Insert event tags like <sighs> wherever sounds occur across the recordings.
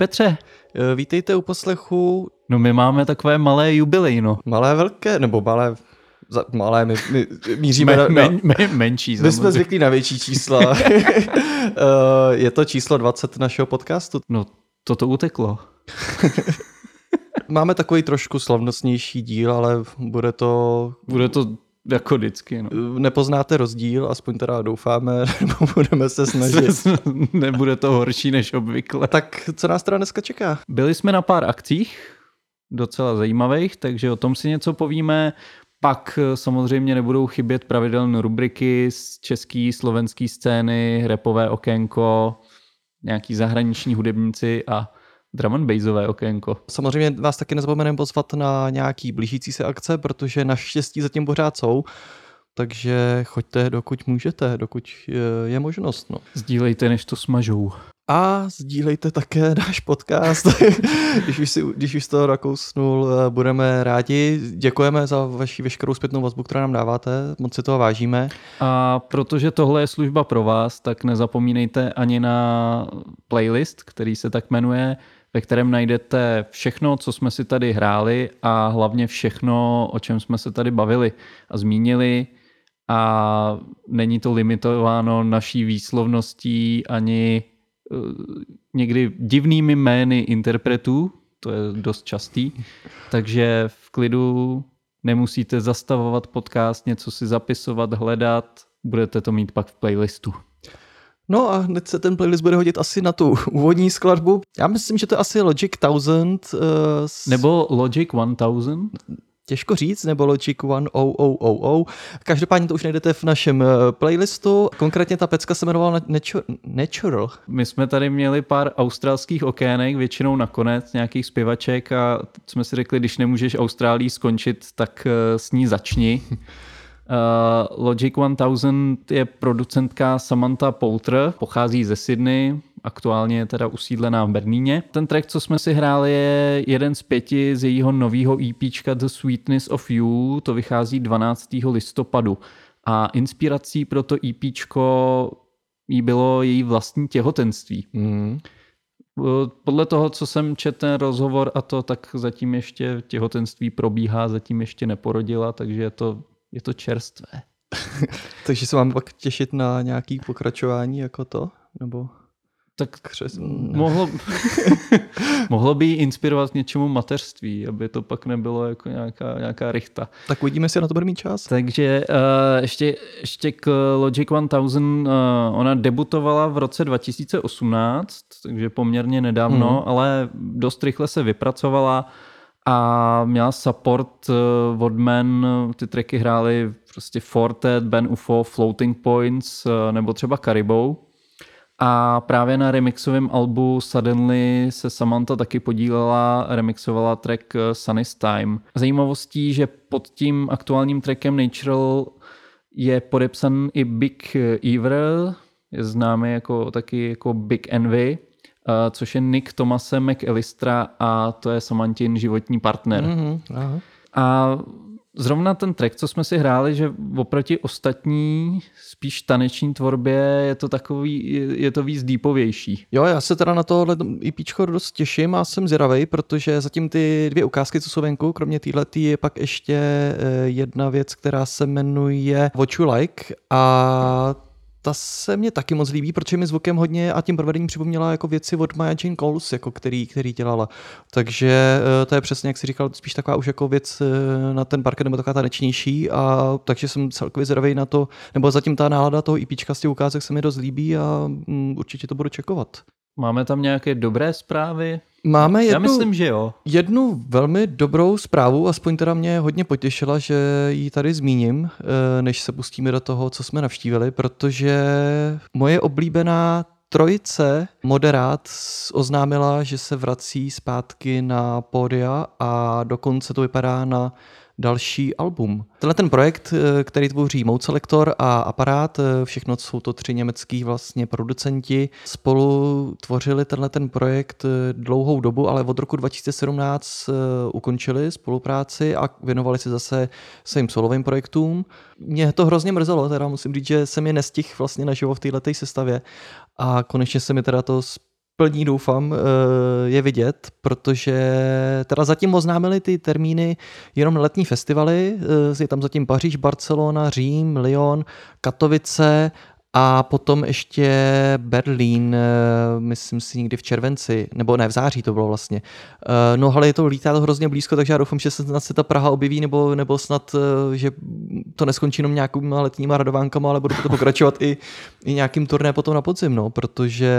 Petře. Eh, vítejte u poslechu No my máme takové malé jubilej, no. malé velké, nebo malé, za, malé, my, my míříme <laughs> Men, na, men, men, menší. my jsme zvyklí na větší čísla. <laughs> Eh, je to číslo 20 našeho podcastu. No, toto uteklo. <laughs> Máme takový trošku slavnostnější díl, ale bude to... Bude to jako vždycky, no. Nepoznáte rozdíl, aspoň teda doufáme, <laughs> nebo budeme se <laughs> snažit. Nebude to horší než obvykle. Tak co nás teda dneska čeká? Byli jsme na pár akcích, docela zajímavých, takže o tom si něco povíme. Pak eh, samozřejmě nebudou chybět pravidelné rubriky z české, slovenské scény, repové okénko, nějaký zahraniční hudebníci a drum and bassové okénko. Samozřejmě vás taky nezapomeneme pozvat na nějaký blížící se akce, protože naštěstí zatím pořád jsou. Takže choďte, dokud můžete, dokud je, je možnost. No. Sdílejte, než to smažou. a sdílejte také <laughs> náš podcast. <laughs> když, už si, když už z toho nakousnul, eh, budeme rádi. Děkujeme za vaši veškerou zpětnou vazbu, kterou nám dáváte. Moc si toho vážíme. A protože tohle je služba pro vás, tak nezapomínejte ani na playlist, který se tak jmenuje, ve kterém najdete všechno, co jsme si tady hráli a hlavně všechno, o čem jsme se tady bavili a zmínili a není to limitováno naší výslovností ani uh, někdy divnými jmény interpretů, to je dost častý, takže v klidu nemusíte zastavovat podcast, něco si zapisovat, hledat, budete to mít pak v playlistu. No a hned se ten playlist bude hodit asi na tu úvodní skladbu. Já myslím, že to je asi Logic 1000. Uh, s... Nebo Logic 1000? Těžko říct, nebo Logic 1000. Každopádně to už najdete v našem playlistu. Konkrétně ta pecka se jmenovala Natural. My jsme tady měli pár australských okének, většinou nakonec nějakých zpěvaček a jsme si řekli, když nemůžeš Austrálii skončit, tak s ní začni. <laughs> Uh, Logic 1000 je producentka Samantha Poulter, pochází ze Sydney, aktuálně je teda usídlená v Berlíně. Ten track, co jsme si hráli, je jeden z pěti z jejího nového EPčka The Sweetness of You, to vychází 12. listopadu. A inspirací pro to EPčko jí bylo její vlastní těhotenství. Mm. Podle toho, co jsem četl ten rozhovor a to, tak zatím ještě těhotenství probíhá, zatím ještě neporodila, takže je to je to čerstvé. <laughs> Takže se mám pak těšit na nějaký pokračování jako to? Nebo tak křes... mohlo, <laughs> <laughs> mohlo by inspirovat k něčemu mateřství, aby to pak nebylo jako nějaká, nějaká rychta. Tak uvidíme, jestli na to bude mít čas. Takže uh, ještě, ještě k Logic 1000, uh, ona debutovala v roce 2018, takže poměrně nedávno, mm. ale dost rychle se vypracovala a měla support uh, od Men, ty tracky hrály prostě Fortet, Ben UFO, Floating Points uh, nebo třeba Caribou. A právě na remixovém albu Suddenly se Samantha taky podílela, remixovala track eh, Sunny's Time. Zajímavostí, že pod tím aktuálním trackem Natural je podepsan i Big Ever, je známý jako taky jako Big Envy, což je Nick Tomase McAllistera a to je Samantin životní partner. Mm-hmm, aha. A zrovna ten track, co jsme si hráli, že oproti ostatní spíš taneční tvorbě je to takový, je to víc deepovější. Jo, já se teda na tohle IPčko dost těším a jsem zvědavý, protože zatím ty dvě ukázky, co jsou venku, kromě téhle je pak ještě eh, jedna věc, která se jmenuje What You Like a ta se mě taky moc líbí, protože mi zvukem hodně a tím provedením připomněla jako věci od Maya Jane Coles, jako který, který dělala. Takže eh, to je přesně, jak si říkal, spíš taková už jako věc eh, na ten parket nebo taková ta nečnější a takže jsem celkově zvědavý na to, nebo zatím ta nálada toho IPčka z těch ukázek se mi dost líbí a um, určitě to budu čekovat. Máme tam nějaké dobré zprávy? Máme jednu, Já myslím, že jo. jednu velmi dobrou zprávu, aspoň teda mě hodně potěšila, že ji tady zmíním, eh, než se pustíme do toho, co jsme navštívili, protože moje oblíbená trojice moderát oznámila, že se vrací zpátky na pódia a dokonce to vypadá na další album. Tenhle ten projekt, eh, který tvoří Mode Selector a Aparát, eh, všechno jsou to tři německý vlastně producenti, spolu tvořili tenhle ten projekt eh, dlouhou dobu, ale od roku 2017 ukončili spolupráci a věnovali se zase svým solovým projektům. Mě to hrozně mrzelo, teda musím říct, že jsem je nestih vlastně naživo v této sestavě a konečně se mi teda to plní, doufám, eh, je vidět, protože teda zatím oznámili ty termíny jenom letní festivaly, eh, je tam zatím Paříž, Barcelona, Řím, Lyon, Katovice a potom ještě Berlín, eh, myslím si někdy v červenci, nebo ne, v září to bylo vlastně. Eh, no ale je to lítá to hrozně blízko, takže já doufám, že se snad se ta Praha objeví, nebo, nebo snad, eh, že to neskončí jenom nějakýma letníma radovánkama, ale bude to pokračovat i, i nějakým turné potom na podzim, no, protože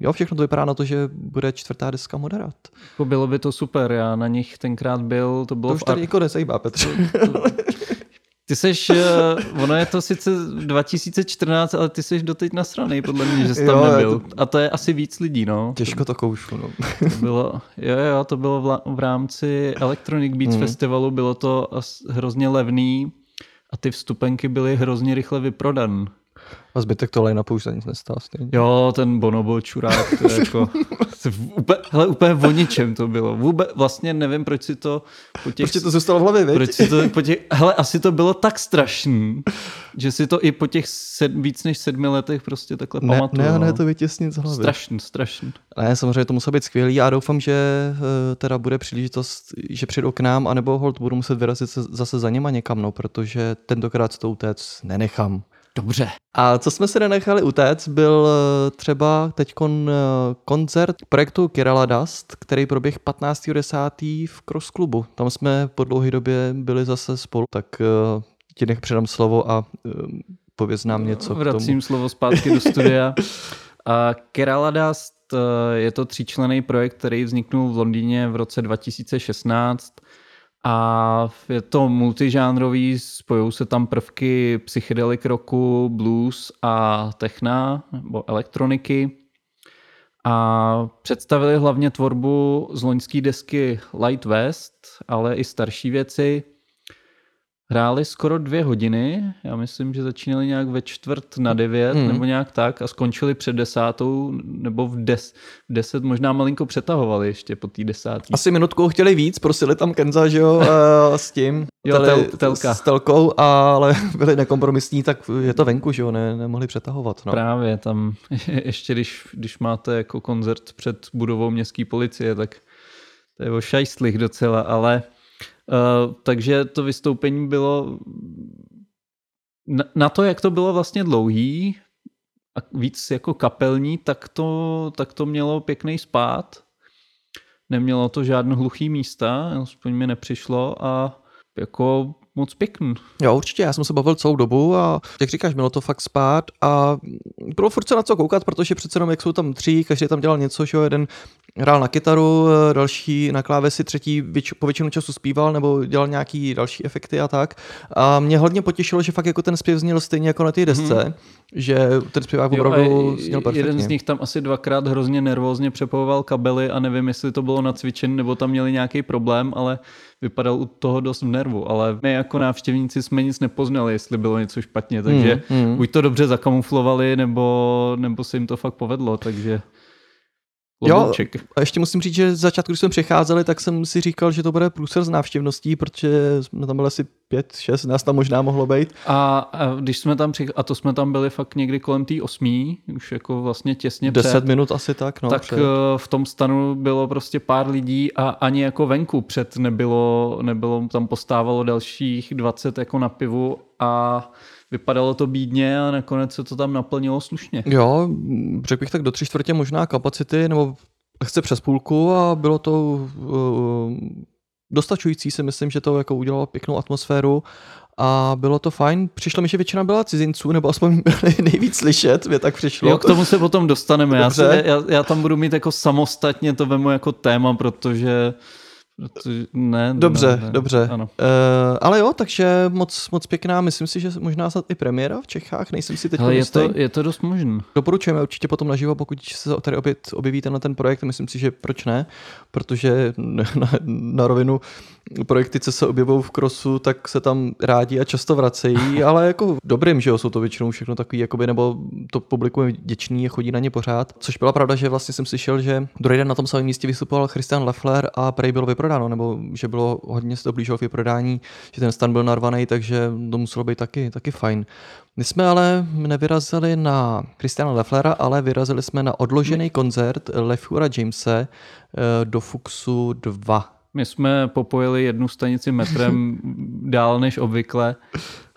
jo, všechno to vypadá na to, že bude čtvrtá deska moderát. Jako bylo by to super, já na nich tenkrát byl, to bylo... To už tady jako nezajímá, Petře. <laughs> Ty seš, uh, ono je to sice 2014, ale ty seš doteď nasranej, podle mě, že jsi tam jo, nebyl. To... A to je asi víc lidí, no. Těžko to koušu, no. to bylo, jo, jo, to bylo v, v rámci Electronic Beats mm. Festivalu, bylo to hrozně levný a ty vstupenky byly hrozně rychle vyprodan. A zbytek toho line už za nic nestál stejně. Jo, ten bonobo čurák, to je jako, <laughs> úplně, hele, úplně o ničem to bylo. Vůbec, vlastně nevím, proč si to po těch... Prostě to zůstalo v hlavě, viď? Proč si to po těch, hele, asi to bylo tak strašný, že si to i po těch sed, víc než sedmi letech prostě takhle ne, pamatuju. ne, ne, no. to vytěsnit z hlavy. Strašný, strašný. Ne, samozřejmě to muselo být skvělý. Já doufám, že eh, teda bude příležitost, že přijdou k nám, anebo hold budu muset vyrazit se- zase za něma někam, no, protože tentokrát to utéct nenechám. Dobře. A co jsme si nenechali utéct, byl eh, třeba teď koncert projektu Kerala Dust, který proběh 15.10. v Cross klubu. Tam jsme po dlouhé době byli zase spolu, tak eh, ti nech předám slovo a eh, pověz nám něco k Vracím tomu. slovo zpátky do studia. <laughs> A Kerala Dust eh, je to tříčlený projekt, který vzniknul v Londýně v roce 2016 a je to multižánrový, spojou se tam prvky psychedelic rocku, blues a techna nebo elektroniky. A představili hlavně tvorbu z loňské desky Light West, ale i starší věci. Hráli skoro dvě hodiny, já myslím, že začínali nějak ve čtvrt na devět Mm. nebo nějak tak a skončili před desátou nebo v, des, v deset možná malinko přetahovali ještě po té desátý. Asi minutku chtěli víc, prosili tam Kenza, že jo, eh, s tím. <laughs> Jo, tel- telka. S telkou, ale <laughs> byli nekompromisní, tak je to venku, že jo, ne, nemohli přetahovat. No. Právě tam, <laughs> ještě když, když máte jako koncert před budovou městské policie, tak to je o šajstlích docela, ale uh, takže to vystoupení bylo na, na to, jak to bylo vlastně dlouhý a víc jako kapelní, tak to, tak to mělo pěkný spát. Nemělo to žádný hluchý místa, aspoň mi nepřišlo a jako moc pěkný. Jo, určitě, já jsem se bavil celou dobu a jak říkáš, mělo to fakt spát a bylo furt se na co koukat, protože přece jenom jak jsou tam tři, každý tam dělal něco, že jo, jeden hrál na kytaru, další na klávesi, třetí věč, po většinu času zpíval nebo dělal nějaký další efekty a tak. A mě hodně potěšilo, že fakt jako ten zpěv zněl stejně jako na té desce, hmm. že ten zpěvák opravdu a zněl perfektně. jeden z nich tam asi dvakrát hrozně nervózně přepojoval kabely a nevím, jestli to bylo nacvičen nebo tam měli nějaký problém, ale vypadal u toho dost v nervu. Ale my jako návštěvníci jsme nic nepoznali, jestli bylo něco špatně, takže Hmm, hmm. buď to dobře zakamuflovali, nebo, nebo se jim to fakt povedlo, takže Jo, a ještě musím říct, že začátku, když jsme přicházeli, tak jsem si říkal, že to bude průser s návštěvností, protože jsme tam byli asi pět, šest, nás tam možná mohlo být. A, a když jsme tam přich... a to jsme tam byli fakt někdy kolem té osmí, už jako vlastně těsně Deset před. minut asi tak, no. tak před. eh, v tom stanu bylo prostě pár lidí a ani jako venku před nebylo, nebylo tam postávalo dalších 20 jako na pivu a vypadalo to bídně a nakonec se to tam naplnilo slušně. Jo, řekl bych tak do tři čtvrtě možná kapacity, nebo chce přes půlku a bylo to uh, dostačující, si myslím, že to jako udělalo pěknou atmosféru a bylo to fajn. Přišlo mi, že většina byla cizinců, nebo aspoň <laughs> byli nejvíc slyšet, mě tak přišlo. Jo, k tomu se potom dostaneme. Já, se, já, já tam budu mít jako samostatně, to vemu jako téma, protože, protože ne. Dobře, ne, ne, dobře. Ano. Uh, ale jo, takže moc, moc pěkná, myslím si, že možná snad i premiéra v Čechách, nejsem si teď Ale je jistý. to, je to dost možný. Doporučujeme určitě potom naživo, pokud se tady opět objeví tenhle ten projekt, myslím si, že proč ne, protože <laughs> na, na rovinu projekty, co se objevují v krosu, tak se tam rádi a často vracejí, <laughs> ale jako dobrým, že jo, jsou to většinou všechno takový, jakoby, nebo to publikum je vděčný a chodí na ně pořád, což byla pravda, že vlastně jsem slyšel, že druhý den na tom samém místě vystupoval Christian Leffler a prej bylo vyprodáno, nebo že bylo hodně se to blížilo k vyprodání, že ten stan byl narvaný, takže to muselo být taky, taky fajn. My jsme ale nevyrazili na Christiana Lefflera, ale vyrazili jsme na odložený koncert Lefura Jamese eh, do Fuxu 2. My jsme popojili jednu stanici metrem <laughs> dál než obvykle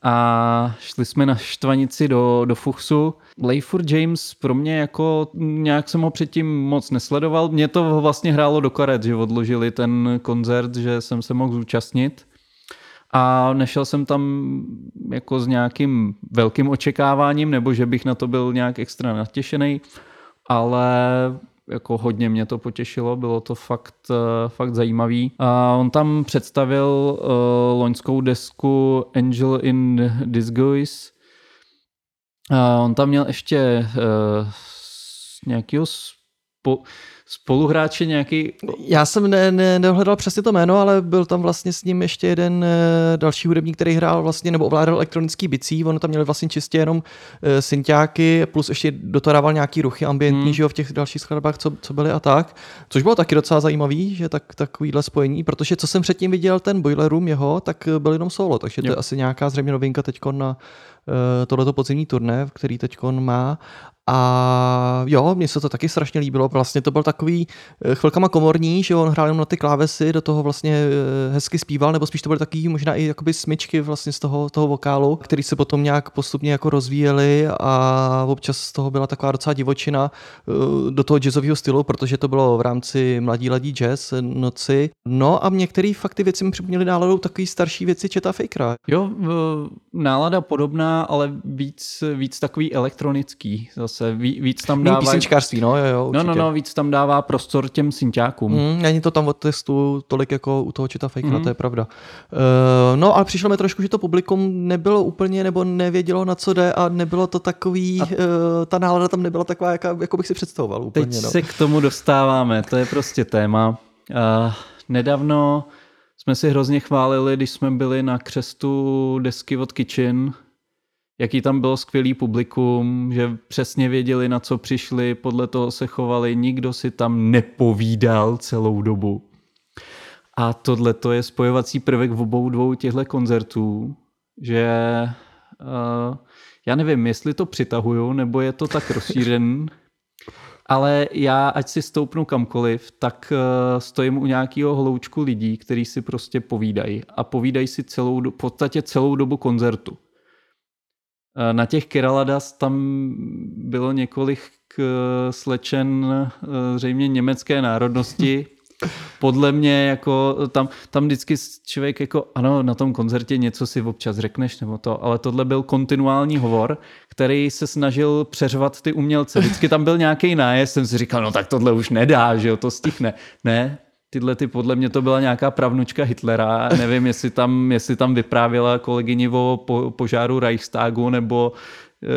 a šli jsme na štvanici do, do Fuchsu. Leifer James pro mě jako nějak jsem ho předtím moc nesledoval. Mě to vlastně hrálo do karet, že odložili ten koncert, že jsem se mohl zúčastnit. A nešel jsem tam jako s nějakým velkým očekáváním, nebo že bych na to byl nějak extra natěšený, ale jako hodně mě to potěšilo, bylo to fakt, eh, fakt zajímavý. A on tam představil uh, loňskou desku Angel in Disguise. A on tam měl ještě uh, nějakého spo, spoluhráč je nějaký... Já jsem ne, ne, neohledal přesně to jméno, ale byl tam vlastně s ním ještě jeden e, další hudebník, který hrál vlastně, nebo ovládal elektronický bicí, ono tam měli vlastně čistě jenom e, synťáky, plus ještě do toho dával nějaký ruchy ambientní, hmm. že jo, v těch dalších skladbách, co, co byly a tak. Což bylo taky docela zajímavý, že tak, takovýhle spojení, protože co jsem předtím viděl, ten Boiler Room jeho, tak byl jenom solo, takže to jo. je asi nějaká zřejmě novinka teď na Eh, tohleto podzimní turné, který teď má. A jo, mně se to taky strašně líbilo. Vlastně to byl takový eh, chvilkama komorní, že on hrál jenom na ty klávesy, do toho vlastně eh, hezky zpíval, nebo spíš to byly taky možná i jakoby smyčky vlastně z toho, toho vokálu, který se potom nějak postupně jako rozvíjeli a občas z toho byla taková docela divočina do toho jazzového stylu, protože to bylo v rámci Mladí ladí jazz noci. No a některé fakt ty věci mi připomněly náladou takový starší věci Četa Fakera. Jo, nálada podobná ale víc, víc takový elektronický zase. Víc tam dává... písničkářství, no jo, jo, určitě. No, no, no, víc tam dává prostor těm synťákům. Mm, není to tam od testu tolik jako u toho Čita Fakera, mm. to je pravda. Uh, no, ale přišlo mi trošku, že to publikum nebylo úplně, nebo nevědělo, na co jde a nebylo to takový, a... uh, ta nálada tam nebyla taková, jaká, jako bych si představoval úplně. Teď no. se k tomu dostáváme, to je prostě téma. Uh, nedávno jsme si hrozně chválili, když jsme byli na křestu desky od Kitchen, jaký tam bylo skvělý publikum, že přesně věděli, na co přišli, podle toho se chovali, nikdo si tam nepovídal celou dobu. A tohle to je spojovací prvek v obou dvou těchto koncertů, že uh, já nevím, jestli to přitahuju, nebo je to tak <laughs> rozšířen, ale já, ať si stoupnu kamkoliv, tak uh, stojím u nějakého hloučku lidí, kteří si prostě povídají a povídají si celou, v podstatě celou dobu koncertu. Eh, na těch Keraladas tam bylo několik eh, slečen eh, zřejmě německé národnosti. <laughs> Podle mě jako tam, tam vždycky člověk jako ano, na tom koncertě něco si občas řekneš nebo to, ale tohle byl kontinuální hovor, který se snažil přeřvat ty umělce. Vždycky tam byl nějaký nájezd, jsem si říkal, no tak tohle už nedá, že jo, to stihne. Ne, tyhle ty, podle mě to byla nějaká pravnučka Hitlera, nevím, <laughs> jestli tam, jestli tam vyprávěla kolegyni o po, požáru Reichstagu nebo eh,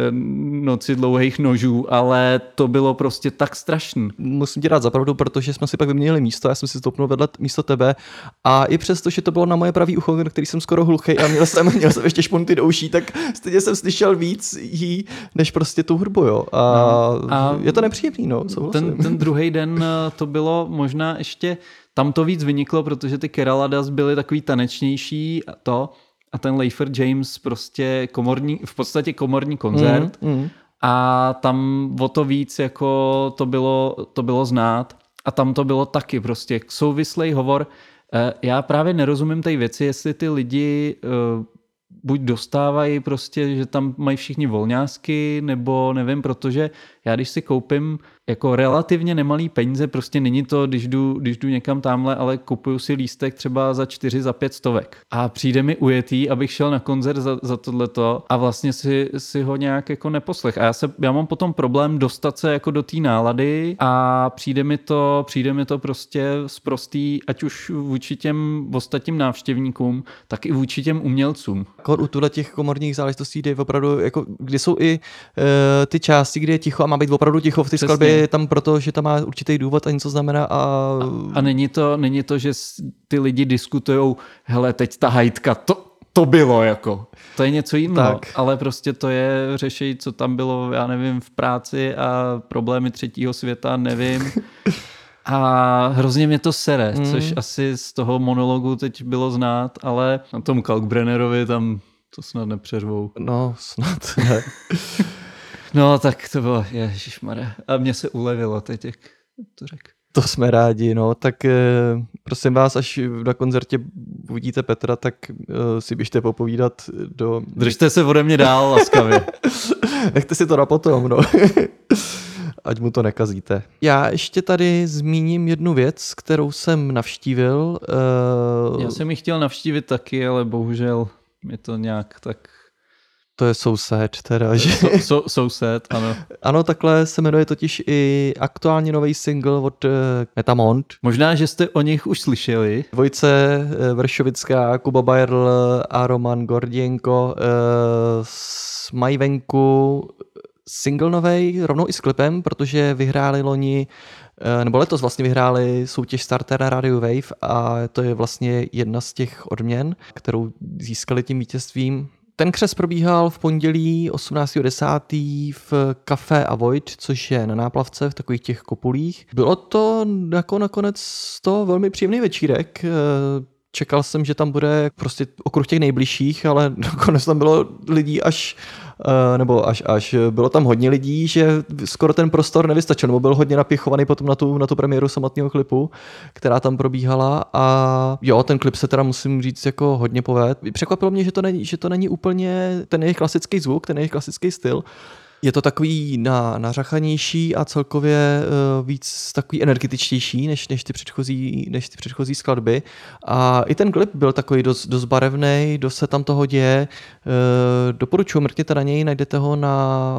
noci dlouhých nožů, ale to bylo prostě tak strašný. Musím ti dát zapravdu, protože jsme si pak vyměnili místo, já jsem si stoupnul vedle místo tebe a i přesto, že to bylo na moje pravý ucho, který jsem skoro hluchý a měl jsem, <laughs> měl jsem ještě šponty do uší, tak stejně jsem slyšel víc jí, než prostě tu hudbu, jo. A, no, a je to nepříjemný, no, Ten, ten druhý den <laughs> eh, to bylo možná ještě tam to víc vyniklo, protože ty Keraladas byly takový tanečnější a to a ten Leifer James prostě komorní, v podstatě komorní koncert mm, mm. a tam o to víc jako to bylo, to bylo znát a tam to bylo taky prostě souvislý hovor. Eh, já právě nerozumím té věci, jestli ty lidi eh, buď dostávají prostě, že tam mají všichni volňásky, nebo nevím, protože já když si koupím jako relativně nemalý peníze, prostě není to, když jdu, když jdu někam tamhle, ale kupuju si lístek třeba za čtyři, za pět stovek. A přijde mi ujetý, abych šel na koncert za, za tohleto a vlastně si, si ho nějak jako neposlech. A já, se, já mám potom problém dostat se jako do té nálady a přijde mi to, přijde mi to prostě zprostý, ať už vůči těm ostatním návštěvníkům, tak i vůči těm umělcům. Jako u tuhle těch komorních záležitostí jde opravdu, jako, kdy jsou i uh, ty části, kde je ticho a má být opravdu ticho v té skladbě, je tam proto, že tam má určitý důvod a něco znamená. A, a, a není, to, není to, že ty lidi diskutují, hele, teď ta hajtka, to, to bylo jako. To je něco jiného, tak. ale prostě to je řešení, co tam bylo, já nevím, v práci a problémy třetího světa, nevím. A hrozně mě to sere, mm. což asi z toho monologu teď bylo znát, ale na tom Kalkbrennerovi tam to snad nepřeřvou. No, snad ne. No, tak to bylo, ježišmarja. A mě se ulevilo teď, jak to řekl. To jsme rádi, no, tak eh, prosím vás, až na koncertě uvidíte Petra, tak eh, si běžte popovídat do... Držte se ode mě dál laskavě. <laughs> Nechte si to na potom, no. <laughs> Ať mu to nekazíte. Já ještě tady zmíním jednu věc, kterou jsem navštívil. Uh... Já jsem ji chtěl navštívit taky, ale bohužel je to nějak tak to je soused teda, že? So, so, soused, ano. Ano, takhle se jmenuje totiž i aktuálně nový single od uh, Metamont. Možná, že jste o nich už slyšeli. Dvojce uh, Vršovická, Kuba Bajerl a Roman Gordienko uh, mají venku single novej, rovnou i s klipem, protože vyhráli loni, eh, nebo letos vlastně vyhráli soutěž Starter Radio Wave a to je vlastně jedna z těch odměn, kterou získali tím vítězstvím. Ten křes probíhal v pondělí 18.10. v Café Avoid, což je na náplavce v takových těch kopulích. Bylo to jako nakonec to velmi příjemný večírek. Eh, čekal jsem, že tam bude prostě okruh těch nejbližších, ale <laughs> nakonec tam bylo lidí až nebo až až. Bylo tam hodně lidí, že skoro ten prostor nevystačil, nebo byl hodně napěchovaný potom na tu, na tu premiéru samotného klipu, která tam probíhala a jo, ten klip se teda musím říct jako hodně poved. Překvapilo mě, že to není, že to není úplně ten jejich klasický zvuk, ten jejich klasický styl, je to takový na, nařachanější a celkově uh, víc takový energetičtější než, než, ty předchozí, než ty předchozí skladby. A i ten klip byl takový dost, dost barevný, dost se tam toho děje. Uh, doporučuji, mrkněte na něj, najdete ho na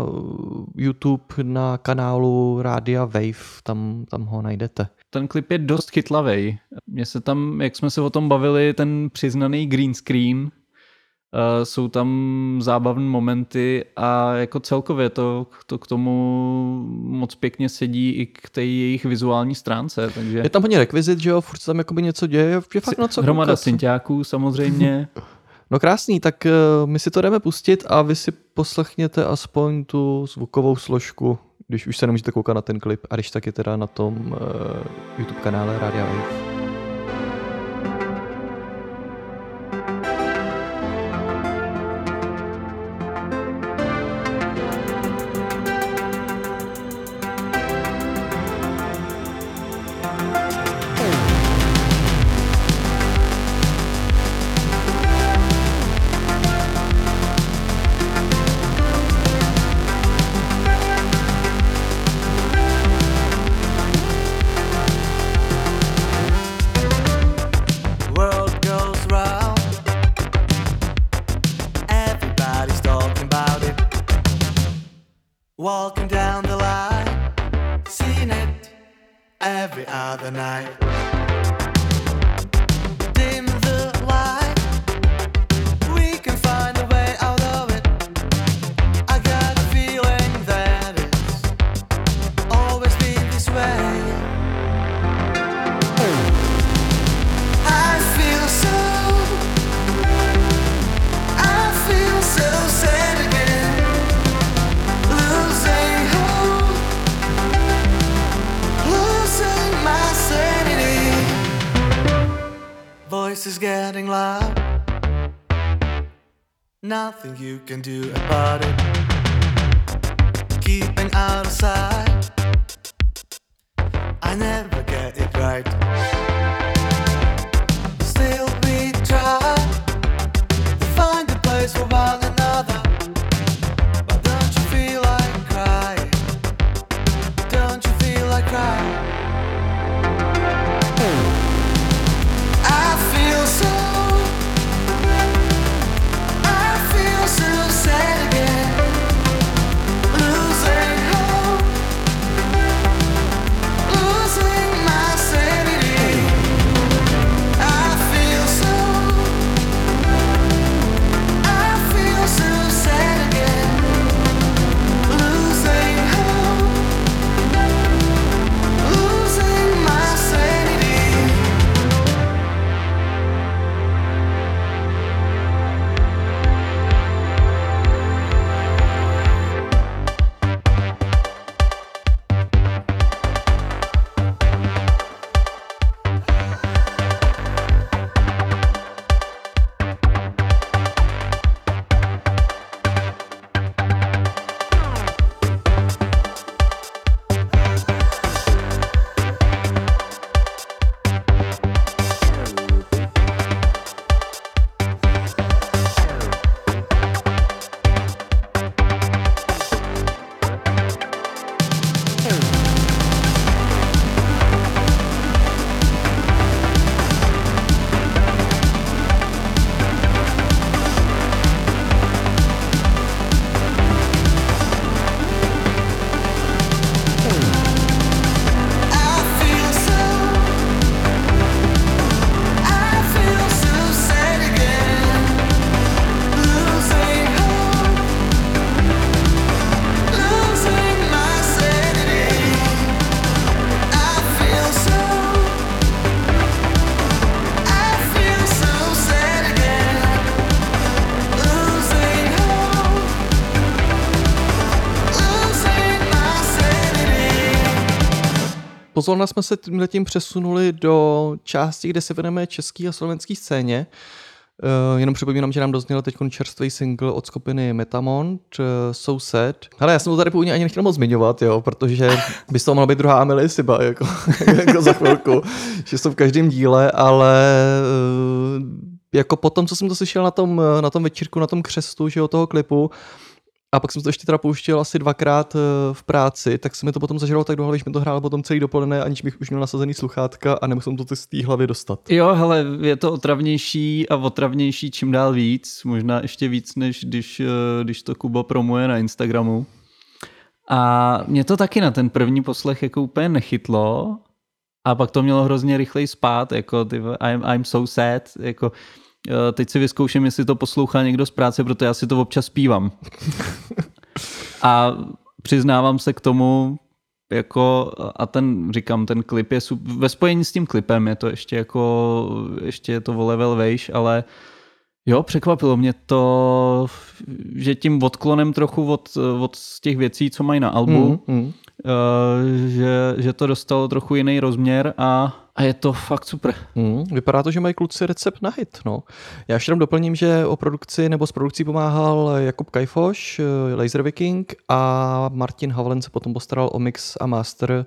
YouTube, na kanálu Rádia Wave, tam, tam ho najdete. Ten klip je dost chytlavý. Mně se tam, jak jsme se o tom bavili, ten přiznaný green screen jsou tam zábavné momenty a jako celkově to, to k tomu moc pěkně sedí i k té jejich vizuální stránce. Takže je tam hodně rekvizit, že jo, furt se tam jakoby něco děje, je fakt na co Hromada synťáků samozřejmě. <laughs> no krásný, tak uh, my si to jdeme pustit a vy si poslechněte aspoň tu zvukovou složku, když už se nemůžete koukat na ten klip a když tak je teda na tom uh, YouTube kanále Radia Wave. Pozvolna jsme se tímhle tím přesunuli do části, kde se věnujeme český a slovenský scéně. Uh, jenom připomínám, že nám dozněl teď čerstvý single od skupiny Metamont, uh, So Sad. Ale já jsem to tady původně ani nechtěl moc zmiňovat, jo, protože by to mohla být druhá Amelie Siba, jako, <laughs> jako za chvilku, že jsou v každém díle, ale uh, jako potom, co jsem to slyšel na tom, na tom večírku, na tom křestu, že jo, toho klipu, a pak jsem to ještě teda pouštěl asi dvakrát eh, v práci, tak se mi to potom zažilo tak do hlavy, že mi to hrálo potom celý dopoledne, aniž bych už měl nasazený sluchátka a nemusel to z té hlavy dostat. Jo, hele, je to otravnější a otravnější čím dál víc, možná ještě víc, než když, eh, když to Kuba promuje na Instagramu. A mě to taky na ten první poslech jako úplně nechytlo, a pak to mělo hrozně rychleji spát, jako ty, I'm, I'm so sad, jako teď si vyzkouším, jestli to poslouchá někdo z práce, protože já si to občas zpívám. <laughs> A přiznávám se k tomu, jako, a ten, říkám, ten klip je ve spojení s tím klipem je to ještě jako, ještě je to o level vejš, ale jo, překvapilo mě to, že tím odklonem trochu od, od těch věcí, co mají na albu, mm, mm. Uh, že, že to dostalo trochu jiný rozměr a a je to fakt super. Hmm, vypadá to, že mají kluci recept na hit. No. Já ještě doplním, že o produkci nebo s produkcí pomáhal Jakub Kajfoš, eh, Laser Viking a Martin Havlen se potom postaral o mix a master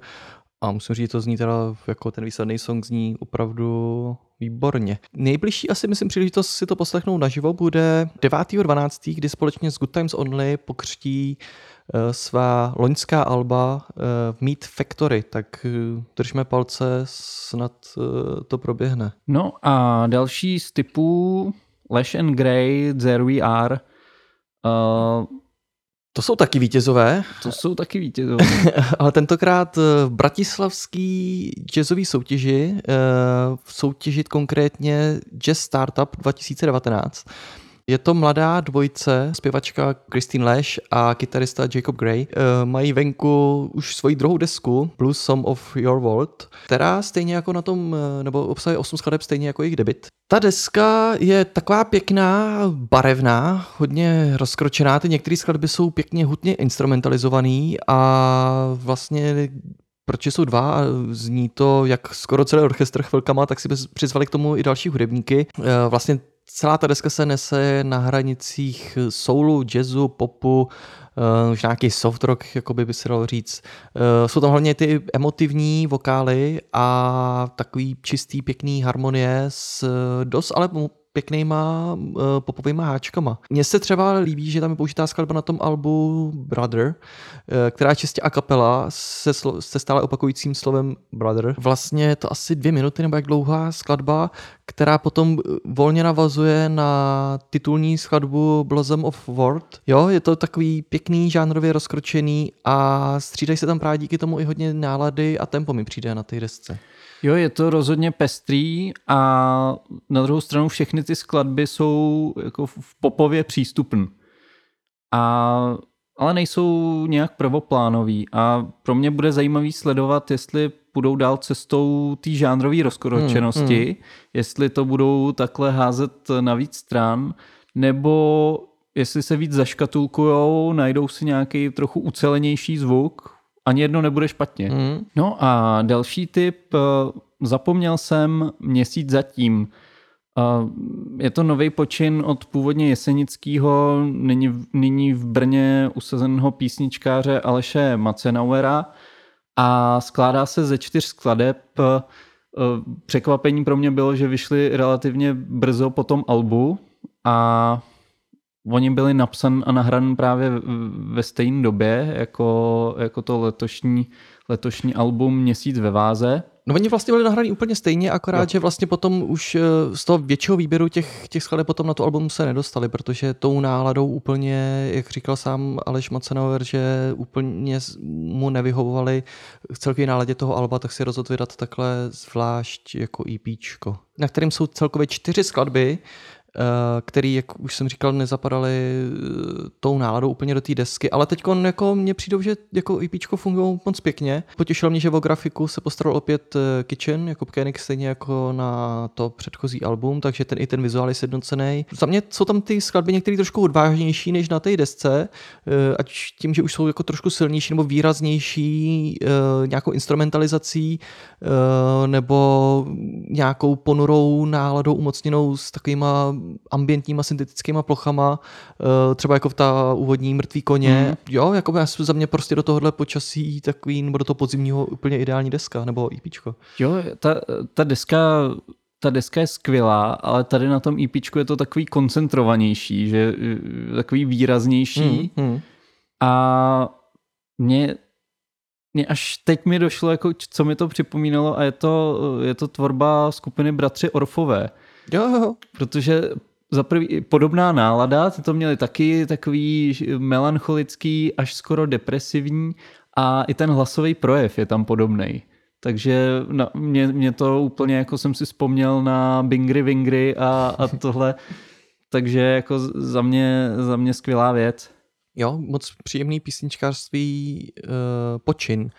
a musím říct, to zní teda jako ten výsledný song zní opravdu výborně. Nejbližší asi myslím příležitost si to poslechnout naživo bude 9.12., kdy společně s Good Times Only pokřtí Eh, svá loňská alba v eh, Meat Factory, tak eh, držme palce, snad to proběhne. No a další z typů Lash and Grey, There We Are, uh, to jsou taky vítězové. To jsou taky vítězové. <laughs> Ale tentokrát v bratislavský jazzový soutěži, v soutěži konkrétně Jazz Startup 2019, je to mladá dvojice, zpěvačka Christine Lash a kytarista Jacob Gray. Eh, mají venku už svoji druhou desku, Blues Song of Your World, která stejně jako na tom, eh, nebo obsahuje 8 skladeb stejně jako jejich debit. Ta deska je taková pěkná, barevná, hodně rozkročená, ty některé skladby jsou pěkně hutně instrumentalizovaný a vlastně protože jsou dva a zní to jak skoro celý orchestr chvilkama, tak si přizvali k tomu i další hudebníky. Eh, vlastně celá ta deska se nese na hranicích soulu, jazzu, popu, uh, už nějaký soft rock, jakoby by se dalo říct. Uh, jsou tam hlavně ty emotivní vokály a takový čistý, pěkný harmonie s dost, ale pěknýma uh, popovýma háčkama. Mně se třeba líbí, že tam je použitá skladba na tom albu Brother, uh, která je čistě a kapela se, slo- se stále opakujícím slovem Brother. Vlastně je to asi dvě minuty nebo jak dlouhá skladba, která potom eh, volně navazuje na titulní skladbu Blossom of World. Jo, je to takový pěkný, žánrově rozkročený a střídají se tam právě díky tomu i hodně nálady a tempo mi přijde na té desce. Jo, je to rozhodně pestrý a na druhou stranu všechny ty skladby jsou jako v popově přístupné. A ale nejsou nějak prvoplánový a pro mě bude zajímavý sledovat, jestli budou dál cestou té žánrové rozkročenosti, hmm, hmm. jestli to budou takhle házet na víc stran, nebo jestli se víc zaškatulkujou, najdou si nějaký trochu ucelenější zvuk, ani jedno nebude špatně. Mm. No a další tip, eh, zapomněl jsem měsíc zatím. Eh, je to nový počin od původně jesenického, nyní, nyní v Brně usazeného písničkáře Aleše Macenauera a skládá se ze čtyř skladeb. Eh, překvapení pro mě bylo, že vyšly relativně brzo po tom albu a Oni byli napsan a nahran právě ve stejné době jako, jako to letošní, letošní album Měsíc ve váze. No oni vlastně byli nahraní úplně stejně, akorát, jo. že vlastně potom už eh, z toho většího výběru těch, těch skladeb potom na to album se nedostali, protože tou náladou úplně, jak říkal sám Aleš Macenauer, že úplně mu nevyhovovali v celkové náladě toho alba, tak si rozhodl vydat takhle zvlášť jako EPčko, na kterým jsou celkově čtyři skladby, který, jak už jsem říkal, nezapadaly eh, tou náladou úplně do té desky, ale teď jako mně přijdou, že jako EP fungují moc pěkně. Potěšilo mě, že o grafiku se postaral opět eh, Kitchen, jako Koenig, stejně jako na to předchozí album, takže ten i ten vizuál je sjednocený. Za mě jsou tam ty skladby některé trošku odvážnější než na té desce, ať tím, že už jsou jako trošku silnější nebo výraznější nějakou instrumentalizací nebo nějakou ponurou náladou umocněnou s takovýma ambientníma syntetickýma plochama, eh, třeba jako v ta úvodní mrtvý koně. Mm. Jo, jako za mě prostě do tohohle počasí takový, nebo do toho podzimního úplně ideální deska, nebo EPčko. Jo, ta, ta deska ta deska je skvělá, ale tady na tom EP je to takový koncentrovanější, že eh, takový výraznější. Mm, mm. A mě, mě až teď mi došlo, jako, co mi to připomínalo a je to, je to tvorba skupiny Bratři Orfové. Jo, jo. Protože za prvý, podobná nálada, ty to měli taky takový melancholický, až skoro depresivní a i ten hlasový projev je tam podobný. Takže na, mě, mě to úplně jako jsem si vzpomněl na Bingry Wingry a, a tohle. <laughs> Takže jako za mě, za mě skvělá věc. Jo, moc příjemný písničkářství uh, počin.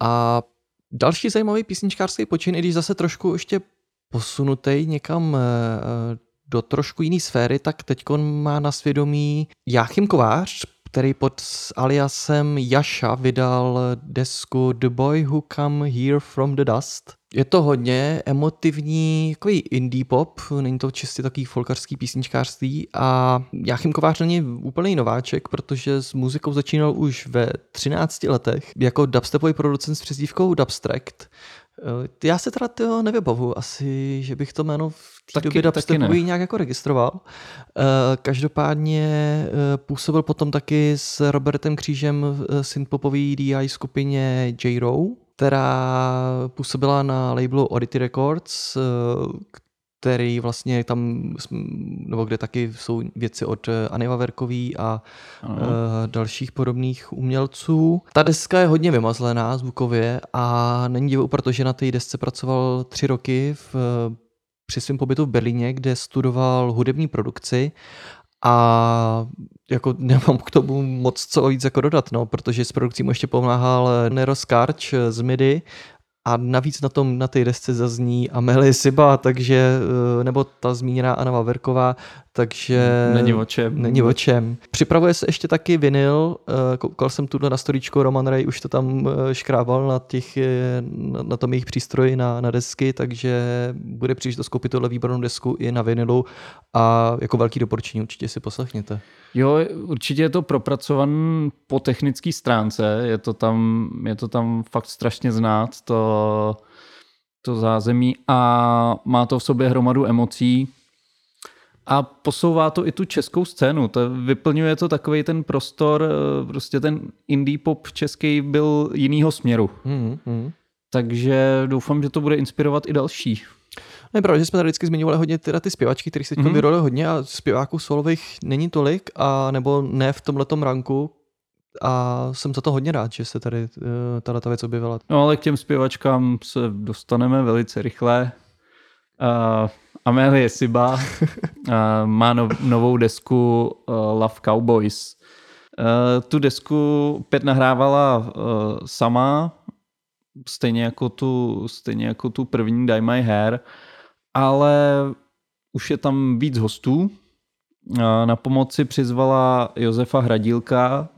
A další zajímavý písničkářský počin, i když zase trošku ještě posunutý někam uh, do trošku jiné sféry, tak teď má na svědomí Jáchym Kovář, který pod aliasem Jaša vydal desku The Boy Who Come Here From The Dust. Je to hodně emotivní, takový indie pop, není to čistě takový folkarský písničkářství a Jáchym Kovář není úplný nováček, protože s muzikou začínal už ve 13 letech jako dubstepový producent s přezdívkou Dubstract. Eh, já se teda toho nevybavu, asi, že bych to jméno v té době dubstepový nějak jako registroval. Eh, každopádně eh, působil potom taky s Robertem Křížem v synthpopový DI skupině J-Row, která působila na labelu Oddity Records, který vlastně tam, nebo kde taky jsou věci od eh, Aniva Verkový a uh, dalších podobných umělců. Ta deska je hodně vymazlená zvukově a není divu, protože na té desce pracoval tři roky v, při svém pobytu v Berlíně, kde studoval hudební produkci a jako <laughs> nemám k tomu moc co víc jako dodat, no, protože s produkcí mu ještě pomáhal Nero Skarč z MIDI a navíc na tom, na té desce zazní Amelie Siba, takže, eh, nebo ta zmíněná Anna Vaverková, takže... Není o čem. Není o čem. Připravuje se ještě taky vinyl, eh, koukal jsem tuhle na storičko, Roman Ray už to tam eh, škrábal na, těch, na, na tom jejich přístroji na, na desky, takže bude příležitost koupit tohle výbornou desku i na vinilu a jako velký doporučení určitě si poslechněte. Jo, určitě je to propracovan po technické stránce, je to tam, je to tam fakt strašně znát, to, to zázemí a má to v sobě hromadu emocí a posouvá to i tu českou scénu. To vyplňuje to takový ten prostor, prostě ten indie pop český byl jinýho směru. Mm, mm. Takže doufám, že to bude inspirovat i další. No je pravda, že jsme tady vždycky zmiňovali hodně teda ty zpěvačky, které se mm-hmm. vyroli hodně a zpěváků solových není tolik, a nebo ne v tomhletom ranku, a jsem za to hodně rád, že se tady uh, tato věc objevila. No ale k těm zpěvačkám se dostaneme velice rychle. Uh, Amelie Siba uh, <laughs> má no, novou desku uh, Love Cowboys. Uh, tu desku pět nahrávala uh, sama, stejně jako tu, stejně jako tu první Die My Hair ale už je tam víc hostů. Na pomoci přizvala Josefa Hradílka,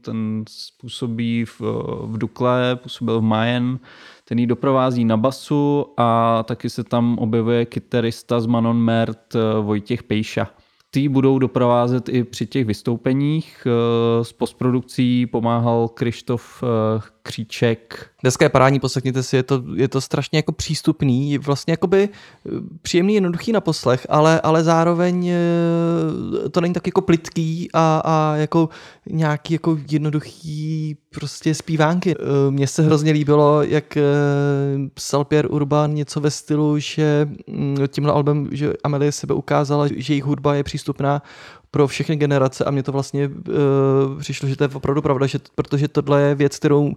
ten způsobí v, v Dukle, působil v Majen, ten ji doprovází na basu a taky se tam objevuje kytarista z Manon Mert Vojtěch Pejša. Ty budou doprovázet i při těch vystoupeních. S postprodukcí pomáhal Krištof Kříček. Dneska je parádní, poslechněte si, je to, je to strašně jako přístupný, vlastně jakoby eh, příjemný, jednoduchý na poslech, ale, ale zároveň eh, to není tak jako plitký a, a jako nějaký jako jednoduchý prostě zpívánky. Eh, mně se hrozně líbilo, jak psal Pierre Urban něco ve stylu, že mm, tímhle album, že Amelie sebe ukázala, že jejich hudba je přístupná pro všechny generace a mně to vlastně uh, přišlo, že to je opravdu pravda, že, protože tohle je věc, kterou uh,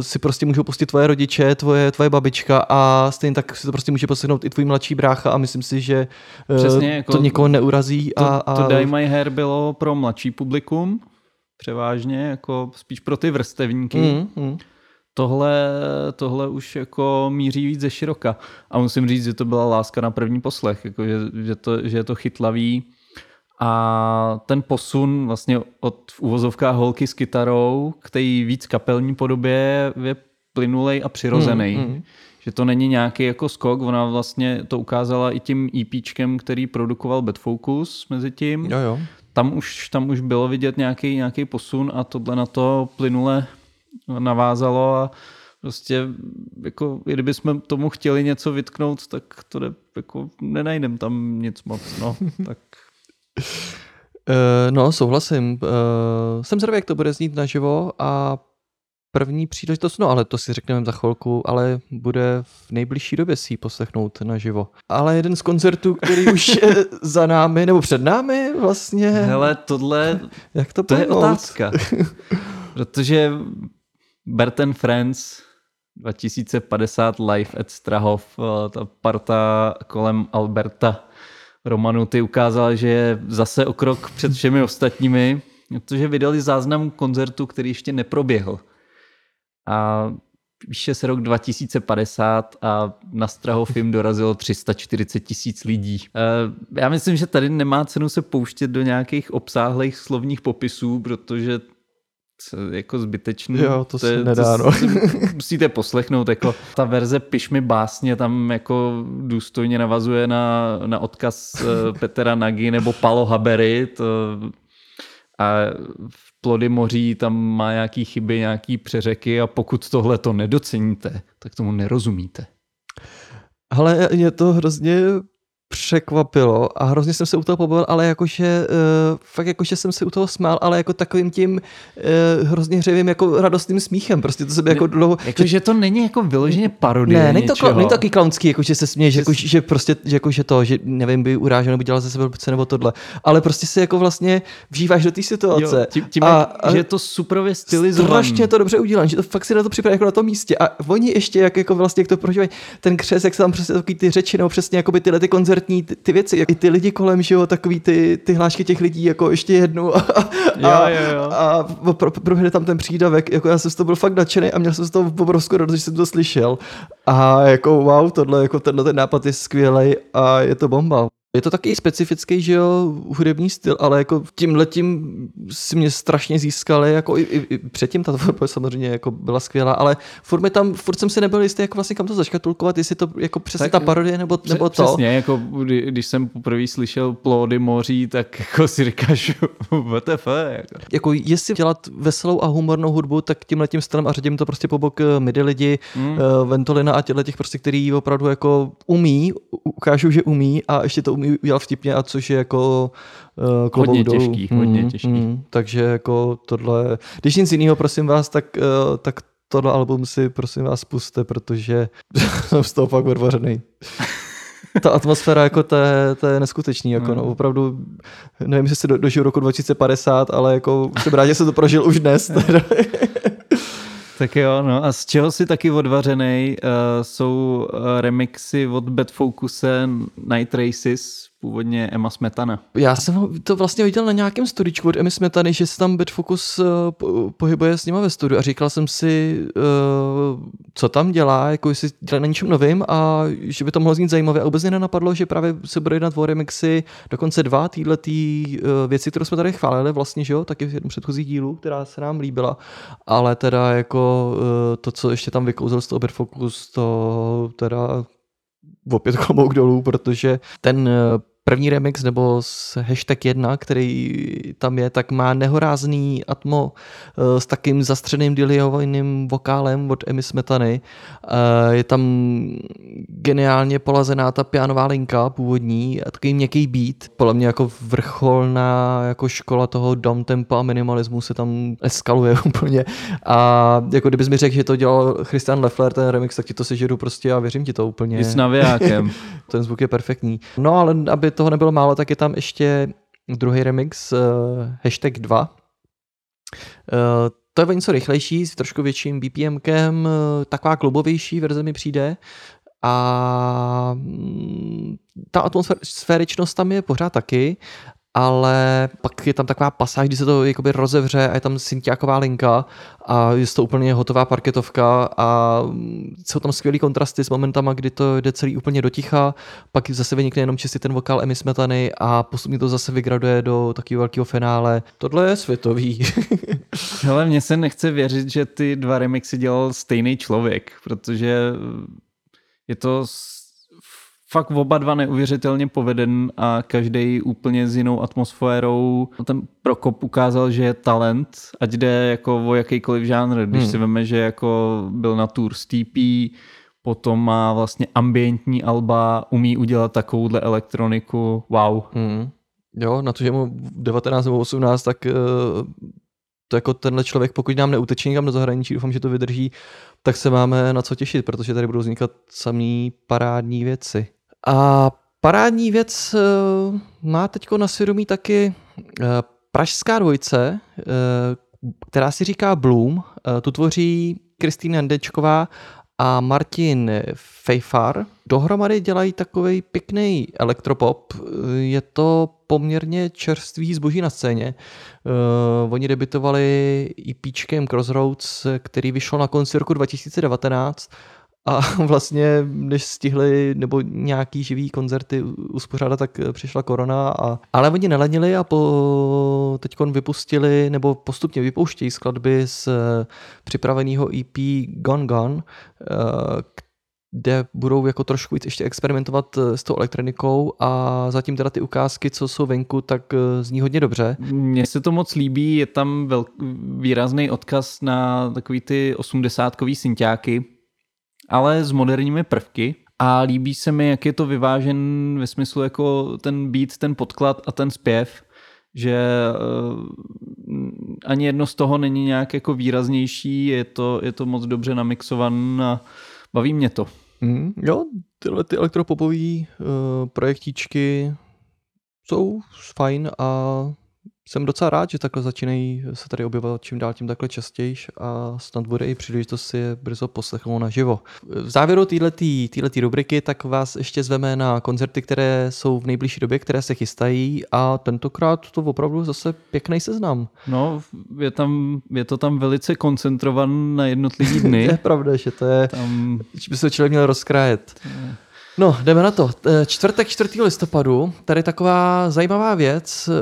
si prostě můžou pustit tvoje rodiče, tvoje, tvoje babička a stejně tak si to prostě může poslechnout i tvůj mladší brácha a myslím si, že uh, Přesně, jako to nikoho neurazí. To, a, a... to Dye My Hair bylo pro mladší publikum, převážně, jako spíš pro ty vrstevníky. Mm, mm. Tohle, tohle už jako míří víc ze široka. A musím říct, že to byla láska na první poslech, jako že, že, to, že je to chytlavý. A ten posun vlastně od v uvozovkách holky s kytarou k té víc kapelní podobě je plynulej a přirozený. Mm, mm. Že to není nějaký jako skok, ona vlastně to ukázala i tím EPčkem, který produkoval Bad Focus mezi tím. Jo, jo. Tam už, tam už bylo vidět nějaký, nějaký posun a tohle na to plynule navázalo a prostě jako, i kdybychom tomu chtěli něco vytknout, tak to jde, jako nenajdem tam nic moc, no, <laughs> tak no, souhlasím. Uh, jsem zvědavý, jak to bude znít naživo a první příležitost, no ale to si řekneme za chvilku, ale bude v nejbližší době si ji poslechnout naživo. Ale jeden z koncertů, který už je <laughs> za námi, nebo před námi vlastně. Hele, tohle, <laughs> jak to, to je otázka. Protože Berten Friends 2050 live at Strahov, eh, ta parta kolem Alberta Romanuty ukázala, že je zase o krok před všemi ostatními, protože vydali záznam koncertu, který ještě neproběhl. A píše se rok 2050 a na Strahov dorazilo 340 tisíc lidí. Eh, Já myslím, že tady nemá cenu se pouštět do nějakých obsáhlých slovních popisů, protože jako zbytečný. Jo, to se nedá, to no. si musíte poslechnout, jako ta verze Piš mi básně tam jako důstojně navazuje na, na odkaz eh, <laughs> Petra Nagy nebo Palo Habery, to, a v Plody moří tam má nějaký chyby, nějaký přeřeky a pokud tohle to nedoceníte, tak tomu nerozumíte. Ale mě to hrozně překvapilo a hrozně jsem se u toho pobavil, ale jakože uh, fakt jakože jsem se u toho smál, ale jako takovým tím uh, hrozně hřevým jako radostným smíchem, prostě to se by jako dlouho... Jakože to není jako vyloženě parodie Ne, není to, kla- není to taky klaunský, jako že se směješ, jako, že prostě, že jako, že to, že nevím, by urážel nebo dělal ze sebe blbce nebo tohle, ale prostě si jako vlastně vžíváš do té situace. Jo, tím, tím a, jak, že je to superově stylizovaný. Strašně to dobře udělané, že to fakt si na to připraví jako na tom místě. A oni ještě, jak, jako vlastně, jak to prožívají, ten křes, jak se tam přesně takový ty řeči, nebo přesně jako by tyhle ty koncertní ty, ty věci, jak i ty lidi kolem, že jo, takový ty, ty hlášky těch lidí, jako ještě jednou a, a, Jo, jo, jo. a pro, pro, tam ten přídavek, jako já jsem z toho byl fakt nadšený a měl jsem z toho obrovskou radost, že jsem to slyšel. A jako wow, tohle, jako tenhle ten nápad je skvělý a je to bomba. Je to taky specifický, že jo, hudební styl, ale jako tím letím si mě strašně získali, jako i, i, i předtím ta tvorba samozřejmě jako byla skvělá, ale furt, mi tam, furt jsem si nebyl jistý, jako vlastně kam to zaškatulkovat, jestli to jako přesně Tak ta parodie nebo, Pře- nebo to. Přesně, jako kdy- když jsem poprvé slyšel plody moří, tak jako si říkáš, <laughs> WTF, jako. Jako jestli dělat veselou a humornou hudbu, tak tím letím stylem a řadím to prostě po bok eh, midi lidi, mm. Ventolina a těchto těch prostě, který opravdu jako umí, u- ukážou, že umí a ještě to umí udělat vtipně a což je jako uh, klobouk Hodně dolů. těžký, hodně těžký. takže jako tohle, když nic jiného, prosím vás, tak, uh, tak tohle album si prosím vás puste, protože jsem <laughs> z toho fakt odvařený. Ta atmosféra jako to je, to je neskutečný, jako no, opravdu, nevím, jestli se do, dožiju roku 2050, ale jako jsem rád, že jsem to prožil už dnes. teda. <laughs> <laughs> Tak jo, no. A z čeho si taky odvařený uh, jsou uh, remixy od Bad Focuse Night Races, původně Emma Smetana. Já jsem to vlastně viděl na nějakém studičku od Emmy Smetany, že se tam Bad Focus uh, po- pohybuje s nima ve studiu a říkal jsem si, uh, co tam dělá, jako jestli dělá na něčem novým a že by to mohlo znít zajímavě. A vůbec mě nenapadlo, že právě se bude jednat o remixy, dokonce dva týhle tý, uh, věci, kterou jsme tady chválili vlastně, že jo, taky v jednom předchozí dílu, která se nám líbila, ale teda jako uh, to, co ještě tam vykouzl z toho Bad Focus, to teda opět <laughs> klobouk dolů, protože ten eh, první remix nebo s hashtag 1, který tam je, tak má nehorázný atmo eh, s takým zastřeným diliovaným vokálem od Emmy Smetany. Eh, Je tam geniálně polazená ta pianová linka původní a takový měkký beat. Podle mě jako vrcholná jako škola toho dom tempa a minimalismu se tam eskaluje <laughs> úplně. A jako kdybys mi řekl, že to dělal Christian Leffler, ten remix, tak ti to sežeru prostě a věřím ti to úplně. I s navijákem. <laughs> Ten zvuk je perfektní. No ale aby toho nebylo málo, tak je tam ještě druhý remix uh, hashtag 2. Uh, to je o něco rychlejší, s trošku větším BPMkem, uh, taková klubovější verze mi přijde. A mm, ta atmosféričnost tam je pořád taky, ale pak je tam taková pasáž, kdy se to jakoby rozevře a je tam syntiáková linka a je to úplně hotová parketovka a jsou tam skvělý kontrasty s momentama, kdy to jde celý úplně do ticha, pak zase vynikne jenom čistě ten vokál Emy Smetany a postupně to zase vygraduje do takového velkého finále. Tohle je světový. <laughs> Ale mně se nechce věřit, že ty dva remixy dělal stejný člověk, protože je to fakt oba dva neuvěřitelně poveden a každý úplně s jinou atmosférou. Ten Prokop ukázal, že je talent, ať jde jako o jakýkoliv žánr. Když hmm. si veme, že jako byl na tour Steepy, potom má vlastně ambientní alba, umí udělat takovouhle elektroniku, wow. Hmm. Jo, na to, že mu 19 nebo 18, tak uh, to jako tenhle člověk, pokud nám neuteče někam do zahraničí, doufám, že to vydrží, tak se máme na co těšit, protože tady budou vznikat samý parádní věci. A parádní věc uh, má teď na svědomí taky uh, pražská dvojce, uh, která si říká Bloom. Tu tvoří Kristýna Ndečková a Martin Fejfar. Dohromady dělají takový pěkný elektropop. Je to poměrně čerstvý zboží na scéně. Uh, oni debitovali EPčkem Crossroads, který vyšel na konci roku 2019 a <laughs> vlastně, než stihli nebo nějaký živý koncerty uspořádat, tak přišla korona. A, ale oni nelenili a po, teď vypustili nebo postupně vypouštějí skladby z připraveného EP Gone Gone, kde budou jako trošku víc ještě experimentovat s tou elektronikou a zatím teda ty ukázky, co jsou venku, tak zní hodně dobře. Mně se to moc líbí, je tam velk- výrazný odkaz na takový ty osmdesátkový synťáky, ale s moderními prvky. A líbí se mi, jak je to vyvážen ve smyslu jako ten beat, ten podklad a ten zpěv, že uh, ani jedno z toho není nějak jako výraznější, je to, je to moc dobře namixovan a baví mě to. Mm, jo, tyhle ty elektropopové uh, projektíčky jsou fajn a jsem docela rád, že takhle začínají se tady objevovat čím dál tím takhle častěji a snad bude i příležitost si je brzo poslechnout naživo. V závěru této rubriky tak vás ještě zveme na koncerty, které jsou v nejbližší době, které se chystají a tentokrát to opravdu zase pěkný seznam. No, je, tam, je to tam velice koncentrovan na jednotlivý dny. <laughs> to je pravda, že to je, tam... by se člověk měl rozkrájet. To je... No, jdeme na to. E, čtvrtek 4. listopadu, tady taková zajímavá věc. E,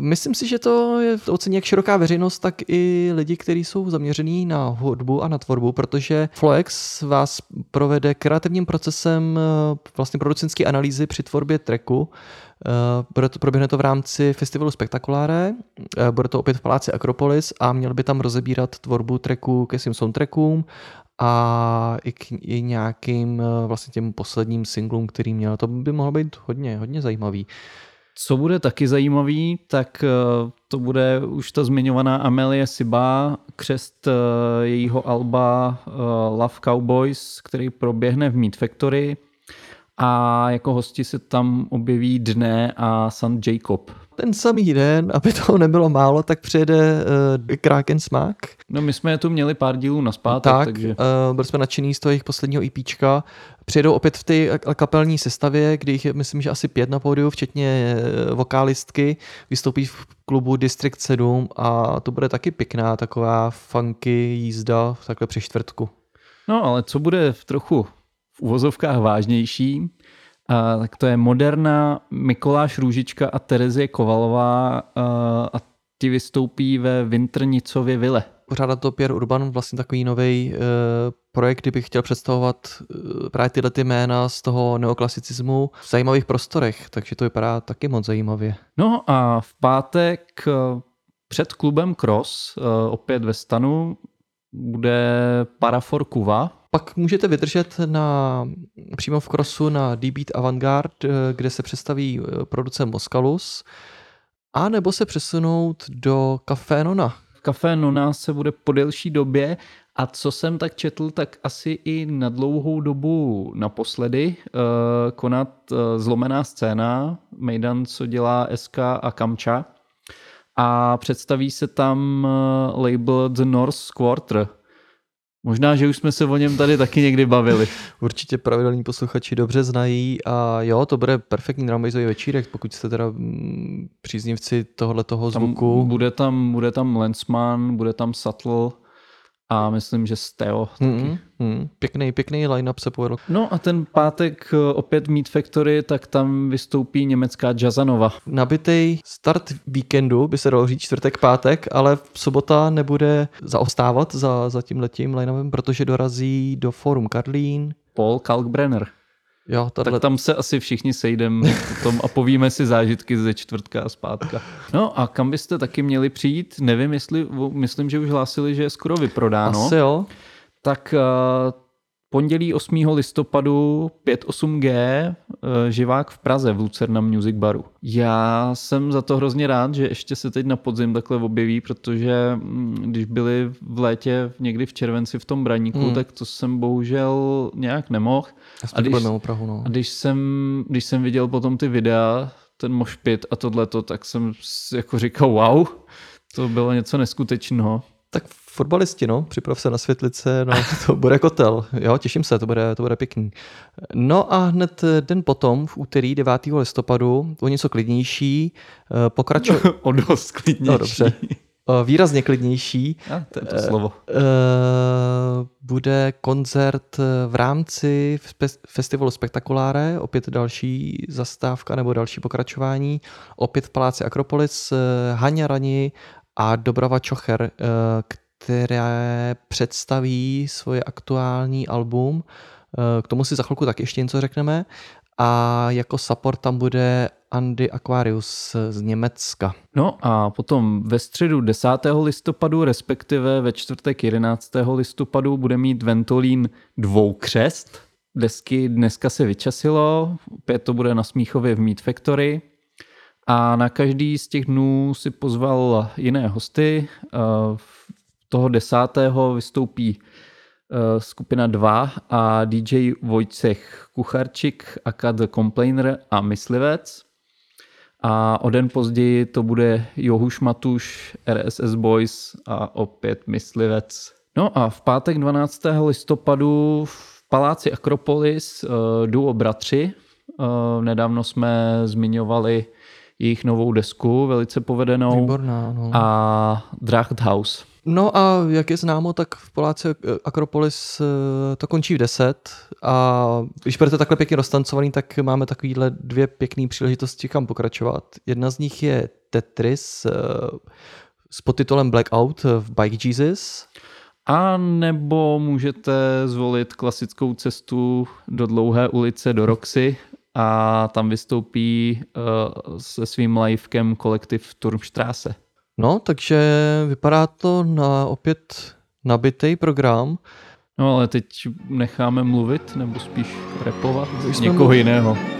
myslím si, že to je ocení jak široká veřejnost, tak i lidi, kteří jsou zaměření na hudbu a na tvorbu, protože Floex vás provede kreativním procesem e, vlastně producentské analýzy při tvorbě tracku. Proběhne to v rámci festivalu Spektakuláre, bude to opět v paláci Akropolis a měl by tam rozebírat tvorbu tracku ke svým soundtrackům a i, k, i nějakým eh, vlastně těm posledním singlům, který měl. To by mohlo být hodně, hodně zajímavý. Co bude taky zajímavý, tak eh, to bude už ta zmiňovaná Amelie Siba, křest eh, jejího alba Love Cowboys, který proběhne v Meat Factory a jako hosti se tam objeví Dne a San Jacob ten samý den, aby toho nebylo málo, tak přijede uh, Kraken Smack. No my jsme tu měli pár dílů na zpátek, tak, takže... Uh, byli jsme nadšený z toho jejich posledního EPčka. Přijedou opět v té kapelní sestavě, kdy jich je, myslím, že asi pět na pódiu, včetně uh, vokálistky. Vystoupí v klubu District 7 a to bude taky pěkná taková funky jízda takhle při čtvrtku. No ale co bude v trochu v uvozovkách vážnější, a, tak to je Moderna, Mikoláš Růžička a Terezie Kovalová a, a ti vystoupí ve Vintrnicově vile. Pořádá to Pierre Urban, vlastně takový nový e, projekt, kdybych chtěl představovat e, právě tyhle ty jména z toho neoklasicismu v zajímavých prostorech, takže to vypadá taky moc zajímavě. No a v pátek e, před klubem Cross, e, opět ve stanu, bude Parafor Kuva, pak můžete vydržet na, přímo v krosu na D-Beat Avantgarde, eh, kde se představí eh, producent Moskalus, a nebo se přesunout do Café Nona. Café Nona se bude po delší době A co jsem tak četl, tak asi i na dlouhou dobu naposledy uh, konat zlomená scéna, Mejdan, co dělá SK a Kamča. A představí se tam label The North Quarter. Možná, že už jsme se o něm tady taky někdy bavili. Určitě pravidelní posluchači dobře znají a jo, to bude perfektní drumbasový večírek, pokud jste teda mm, příznivci tohoto zvuku. Tam bude, tam, bude tam Lensman, bude tam Subtle, a myslím, že Steo taky. Mm, mm, pěkný, pěkný line-up se povedl. No a ten pátek eh, opět Meat Factory, tak tam vystoupí německá Jazanova. Nabitej start víkendu, by se dalo říct čtvrtek, pátek, ale sobota nebude zaostávat za, za tím letím line protože dorazí do Forum Karlín. Paul Kalkbrenner. Jo, tato... Tak tam se asi všichni sejdeme tom a povíme si zážitky ze čtvrtka a zpátka. No a kam byste taky měli přijít? Nevím, jestli, myslím, že už hlásili, že je skoro vyprodáno. Asi jo. Tak uh, pondělí 8. listopadu 58G eh, živák v Praze v Lucerna Music Baru. Já jsem za to hrozně rád, že ještě se teď na podzim takhle objeví, protože mm, když byli v létě někdy v červenci v tom braníku, hmm. tak to jsem bohužel nějak nemohl. A když, Prahu, no. a když, jsem, když jsem viděl potom ty videa, ten mošpit a tohleto, tak jsem jako říkal wow, to bylo něco neskutečného. Tak fotbalisti, no, připrav se na světlice, no, <laughs> to bude kotel, jo, těším se, to bude, to bude pěkný. No a hned den potom, v úterý 9. listopadu, o něco klidnější, eh, pokračuje... <laughs> o dost klidnější. No, dobře. Výrazně klidnější. A, to je to slovo. Uh, bude koncert v rámci festivalu Spektakuláre, opět další zastávka nebo další pokračování, opět v Paláci Akropolis, Haně Rani a Dobrava Čocher, které představí svoje aktuální album. Eh, k tomu si za chvilku tak ještě něco řekneme. A jako support tam bude Andy Aquarius z Německa. No a potom ve středu 10. listopadu, respektive ve čtvrtek 11. listopadu bude mít Ventolín dvoukřest. Desky dneska se vyčasilo, opět to bude na Smíchově v Meat Factory. A na každý z těch dnů si pozval jiné hosty. Eh, toho desátého vystoupí uh, skupina 2 a DJ Vojcech Kucharčik, aka The Complainer a Myslivec. A o den později to bude Johuš Matuš, RSS Boys a opět Myslivec. No a v pátek 12. listopadu v paláci Akropolis uh, duo Bratři. Uh, nedávno jsme zmiňovali jejich novou desku, velice povedenou. Výborná, no. A Dracht House. No a jak je známo, tak v Poláci Akropolis eh, to končí v 10 a když budete takhle pěkně roztancovaný, tak máme takovýhle dvě pěkné příležitosti, kam pokračovat. Jedna z nich je Tetris eh, s podtitulem Blackout v Bike Jesus. A nebo můžete zvolit klasickou cestu do dlouhé ulice do Roxy a tam vystoupí se svým livekem kolektiv Turmstrasse. No, takže vypadá to na opět nabitý program. No ale teď necháme mluvit, nebo spíš repovat někoho mluvit. jiného.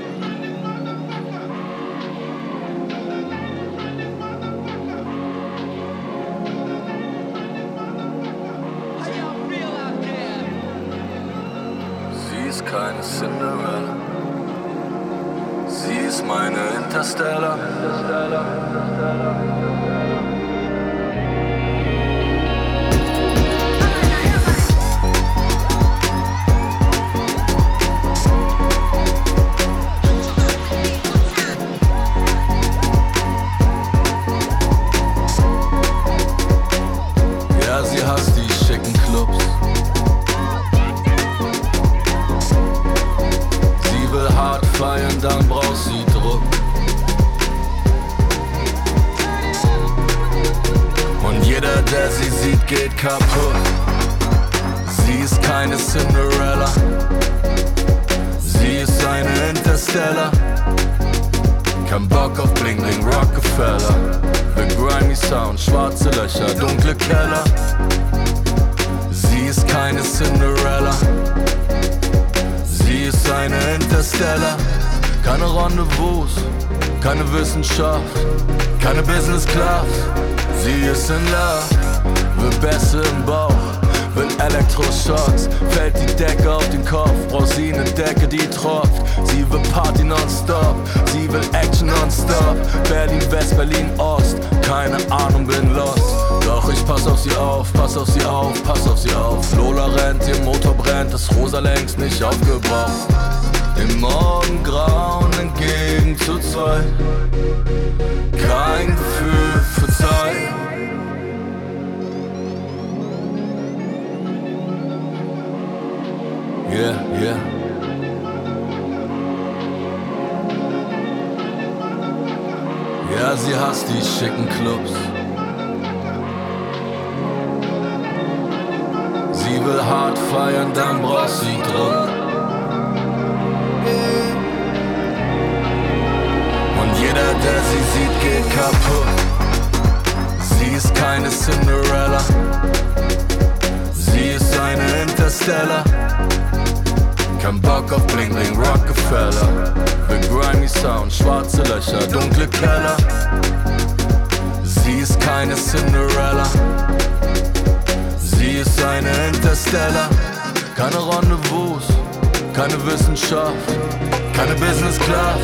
chicken clubs. Wissenschaft, keine Business Class.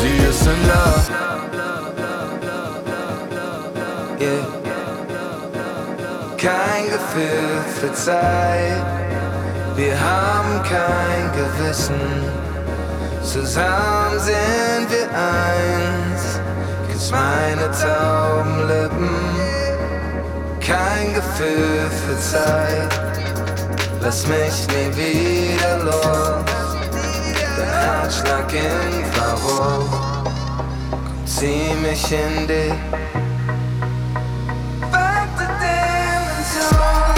Sie ist in Love. Yeah. Kein Gefühl für Zeit. Wir haben kein Gewissen. Zusammen sind wir eins. Küss meine tauben Lippen. Kein Gefühl für Zeit. Lass mich nie wieder los. Herzschlag. Komm, zieh mich in dich. Fünfte Dimension.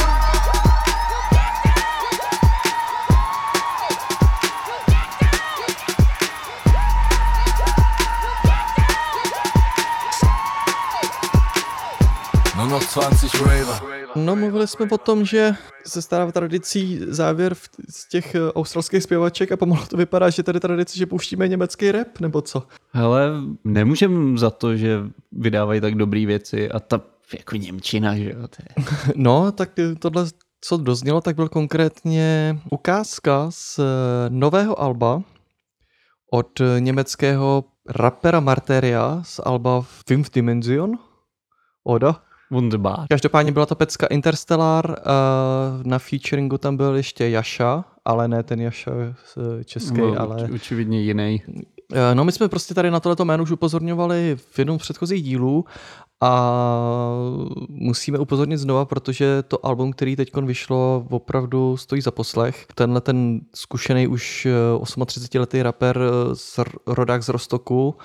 Nur noch 20 Raver. No, mluvili jsme o tom, že se stává tradicí závěr v- těch eh, australských zpěvaček a pomalu to vypadá, že tady tradice, že pouštíme německý rap, nebo co? Hele, nemůžem za to, že vydávají tak dobrý věci a ta jako Němčina, že jo, to je. <laughs> No, tak eh, tohle, co doznělo, tak byl konkrétně ukázka z eh, nového alba od německého rapera Marteria z alba Fünf Dimension. Oda. Wunderbar. Každopádně byla to pecka Interstellar, uh, na featuringu tam byl ještě Jaša, ale ne ten Jaša z český, Byl ale... oč- očividně jiný. Eh, No my jsme prostě tady na tohleto jméno už upozorňovali v jednom z předchozích dílů a musíme upozornit znova, protože to album, který teď vyšlo, opravdu stojí za poslech. Tenhle ten zkušený už 38-letý rapper eh, z rodák z Rostoku, eh,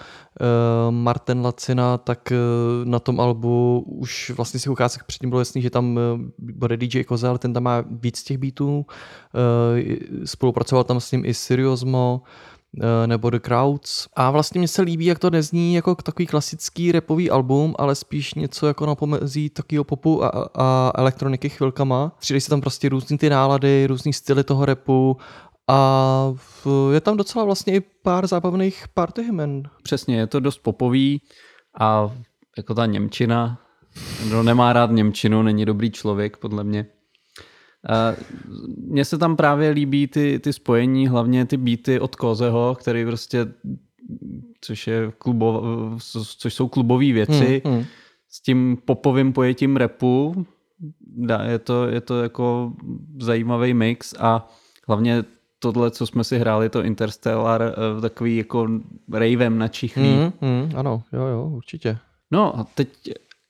Martin Lacina, tak eh, na tom albu už vlastně si ukázek předtím bylo jasný, že tam eh, bude DJ Kozel, ten tam má víc těch beatů, eh, spolupracoval tam s ním i Siriosmo, eh, nebo The Crowds. A vlastně mně se líbí, jak to nezní jako takový klasický repový album, ale spíš něco jako na pomezí takového popu a, a elektroniky chvilkama. Střídají se tam prostě různý ty nálady, různý styly toho repu a v- je tam docela vlastně i pár zábavných party hymen. Přesně, je to dost popový a jako ta Němčina, kdo nemá rád Němčinu, není dobrý člověk, podle mě. Mně se tam právě líbí ty, ty spojení, hlavně ty beaty od Kozeho, který prostě, což, je klubo, což jsou klubové věci, Hmm, hmm. s tím popovým pojetím repu. Je to, je to jako zajímavý mix a hlavně tohle, co jsme si hráli, to Interstellar, eh, takový jako ravem načichlý. Hmm, hmm, ano, jo, jo, určitě. No a teď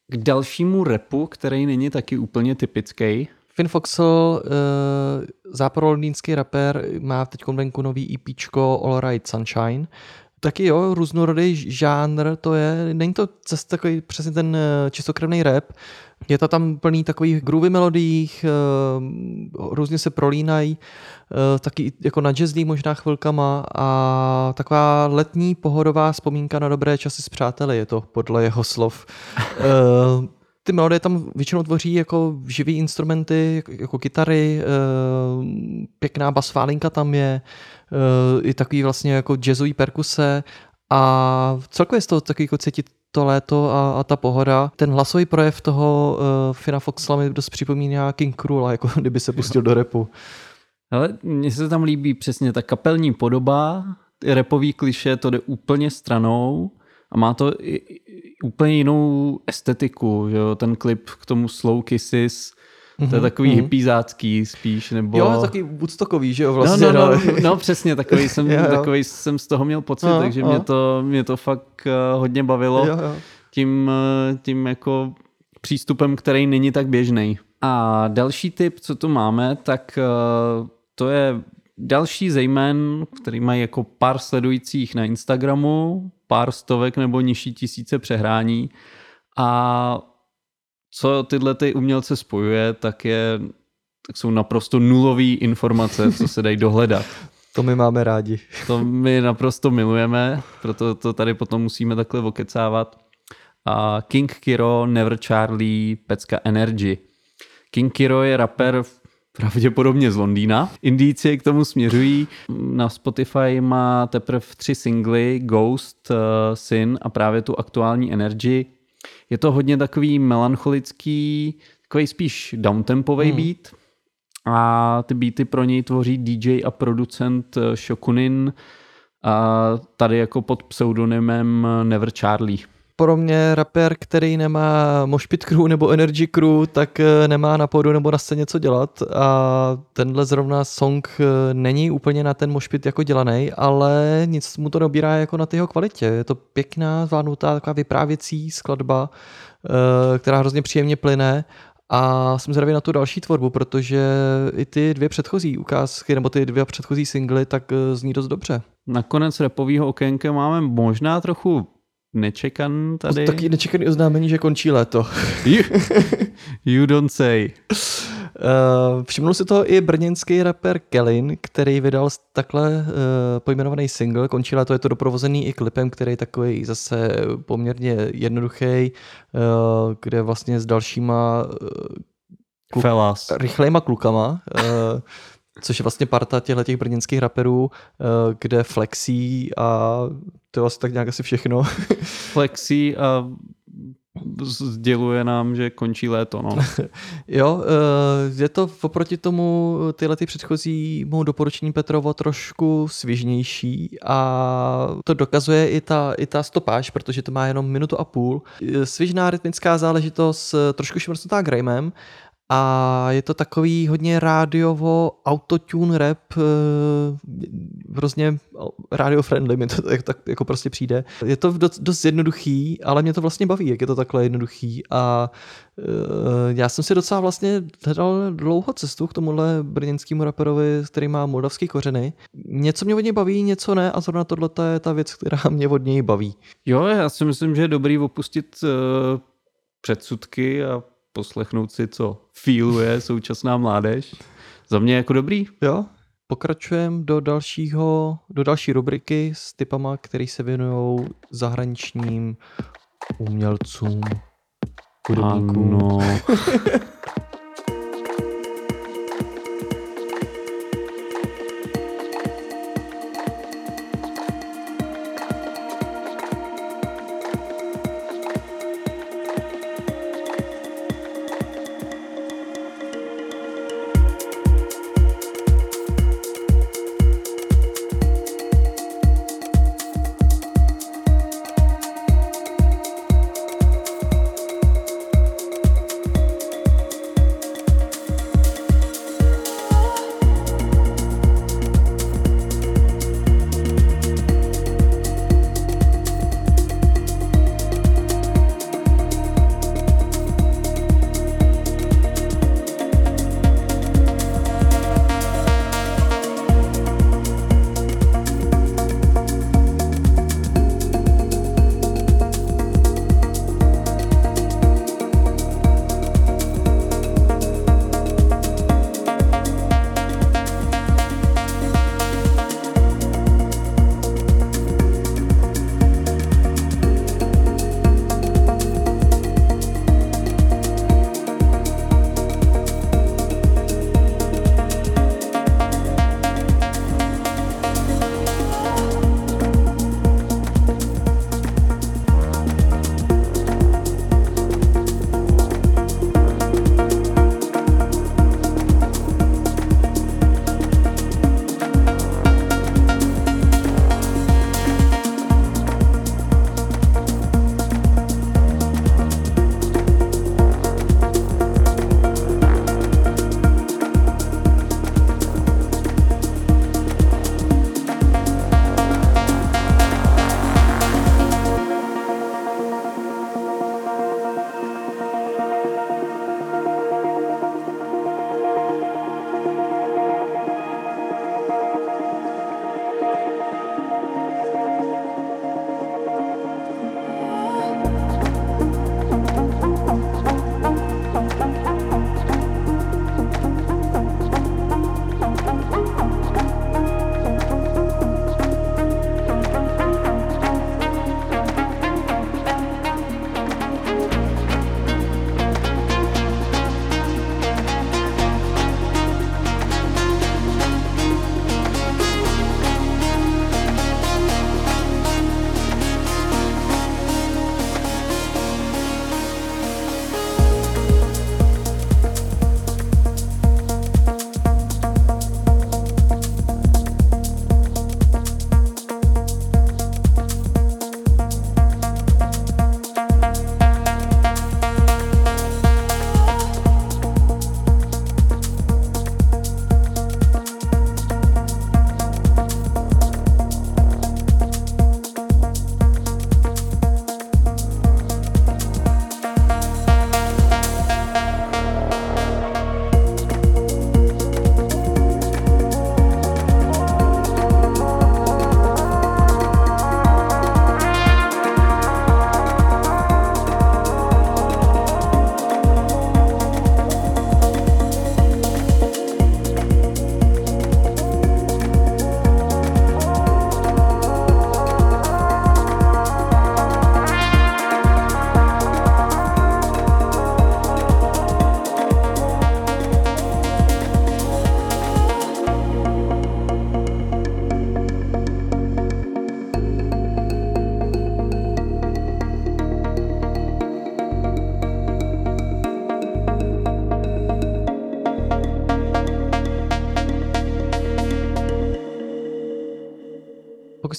k dalšímu repu, který není taky úplně typický. Finn Foxel, uh, západolondýnský rapper, má teď venku nový EPčko All Right Sunshine. Taky jo, různorodý žánr to je, není to zase takový přesně ten eh, čistokrevný rap, je to tam plný takových groovy melodiích, uh, různě se prolínají, uh, taky jako na jazzy možná chvilkama a taková letní pohodová vzpomínka na dobré časy s přáteli je to podle jeho slov. Uh, <laughs> ty melodie tam většinou tvoří jako živý instrumenty, jako, kytary, pěkná basfálinka tam je, i takový vlastně jako jazzový perkuse a celkově z toho taky jako cítit to léto a, a ta pohoda. Ten hlasový projev toho uh, Fina Foxla mi dost připomíná King Krula, jako <laughs> kdyby se pustil do repu. Ale mně se tam líbí přesně ta kapelní podoba, repový kliše, to jde úplně stranou a má to i, i, úplně jinou estetiku, že jo? ten klip k tomu Slow Kisses, to je takový mm-hmm. hippiezácký spíš, nebo... Jo, taky Woodstockový, že jo, No, vlastně. no, no, no, přesně, takový <laughs> jsem, Jo, jo. takový jsem z toho měl pocit, No, takže no. mě to, mě to fakt eh, hodně bavilo Jo, jo. tím, eh, tím jako přístupem, který není tak běžný. A další tip, co tu máme, tak eh, to je další zejmen, který mají jako pár sledujících na Instagramu, pár stovek nebo nižší tisíce přehrání a co tyhle ty umělce spojuje, tak je tak jsou naprosto nulové informace, co se dají dohledat. <laughs> To my máme rádi. <laughs> To my naprosto milujeme, proto to tady potom musíme takhle okecávat. A King Kiro, Never Charlie, Pecka Energy. King Kiro je rapper pravděpodobně z Londýna. Indíci k tomu směřují. Na Spotify má teprve tři singly, Ghost, uh, Sin a právě tu aktuální Energy. Je to hodně takový melancholický, takový spíš downtempový hmm. beat. A ty beaty pro něj tvoří DJ a producent eh, Shokunin a tady jako pod pseudonymem Never Charlie. Pro mě rapper, který nemá Moshpit crew nebo Energy crew, tak eh, nemá na pódu nebo na scéně co dělat a tenhle zrovna song eh, není úplně na ten Moshpit jako dělaný, ale nic mu to dobírá jako na jeho kvalitě. Je to pěkná, zvládnutá taková vyprávěcí skladba, eh, která hrozně příjemně plyne a jsem zvědavý na tu další tvorbu, protože i ty dvě předchozí ukázky, nebo ty dvě předchozí singly, tak zní dost dobře. Nakonec repovýho okénka máme možná trochu nečekan tady. Taky nečekaný oznámení, že končí léto. You, you don't say. Uh, všimnul si toho i brněnský rapper Kellin, který vydal takhle uh, pojmenovaný single. Končí léto, je to doprovozený i klipem, který je takový zase poměrně jednoduchý, uh, kde vlastně s dalšíma uh, Kluk- Felas. rychlejma klukama, uh, což je vlastně parta těchto těch brněnských raperů, uh, kde flexí a to je asi tak nějak asi všechno. <laughs> Flexí a sděluje nám, že končí léto. No. <laughs> Jo, eh, je to oproti tomu tyhle ty předchozímu doporučení Petrovo trošku svižnější a to dokazuje i ta, i ta stopáž, protože to má jenom minutu a půl. Eh, Svižná rytmická záležitost, eh, trošku šmrcnutá Grimem a je to takový hodně rádiovo autotune rap, eh, hrozně radio friendly, mi to <laughs> tak, tak jako prostě přijde. Je to dost, jednoduchý, ale mě to vlastně baví, jak je to takhle jednoduchý a eh, já jsem si docela vlastně hledal dlouho cestu k tomuhle brněnskému raperovi, který má moldavský kořeny. Něco mě od něj baví, něco ne a zrovna tohle je ta věc, která mě od něj baví. Jo, já si myslím, že je dobrý opustit uh, předsudky a poslechnout si, co feeluje současná mládež. Za mě jako dobrý. Jo, pokračujeme do dalšího, do další rubriky s typama, který se věnují zahraničním umělcům, hudebníkům. Ano. <laughs>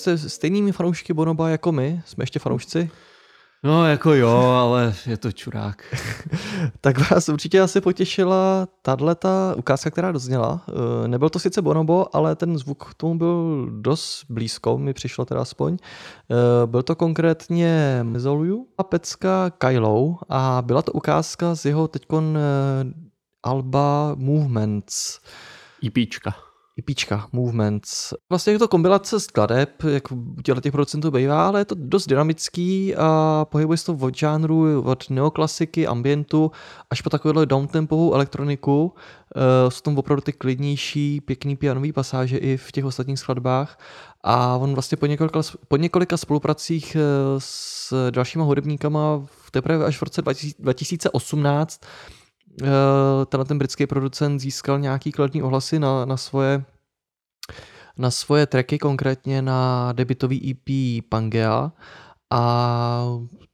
jste stejnými fanoušky Bonoba jako my, jsme ještě fanoušci, No jako jo, ale je to čurák. <laughs> tak vás určitě asi potěšila tato ukázka, která dozněla. Eh, Nebyl to sice Bonobo, ale ten zvuk k tomu byl dost blízko, mi přišlo teda aspoň. Eh, Byl to konkrétně Mizoluju a pecka Kylo a byla to ukázka z jeho teďkon eh, alba Movements. IPčka. IPčka, Movements. Vlastně je to kompilace skladeb, jak těchto těch producentů bývá, ale je to dost dynamický a pohybuje se to od žánru, od neoklasiky, ambientu, až po takovéhle downtempovou elektroniku. Uh, jsou tam opravdu ty klidnější, pěkný pianový pasáže i v těch ostatních skladbách. A on vlastně po několika, po několika spolupracích eh, s dalšíma hudebníkama teprve až v roce 2000 2018 eh, tenhle ten britský producent získal nějaký kladný ohlasy na, na svoje na svoje tracky, konkrétně na debitový EP Pangea a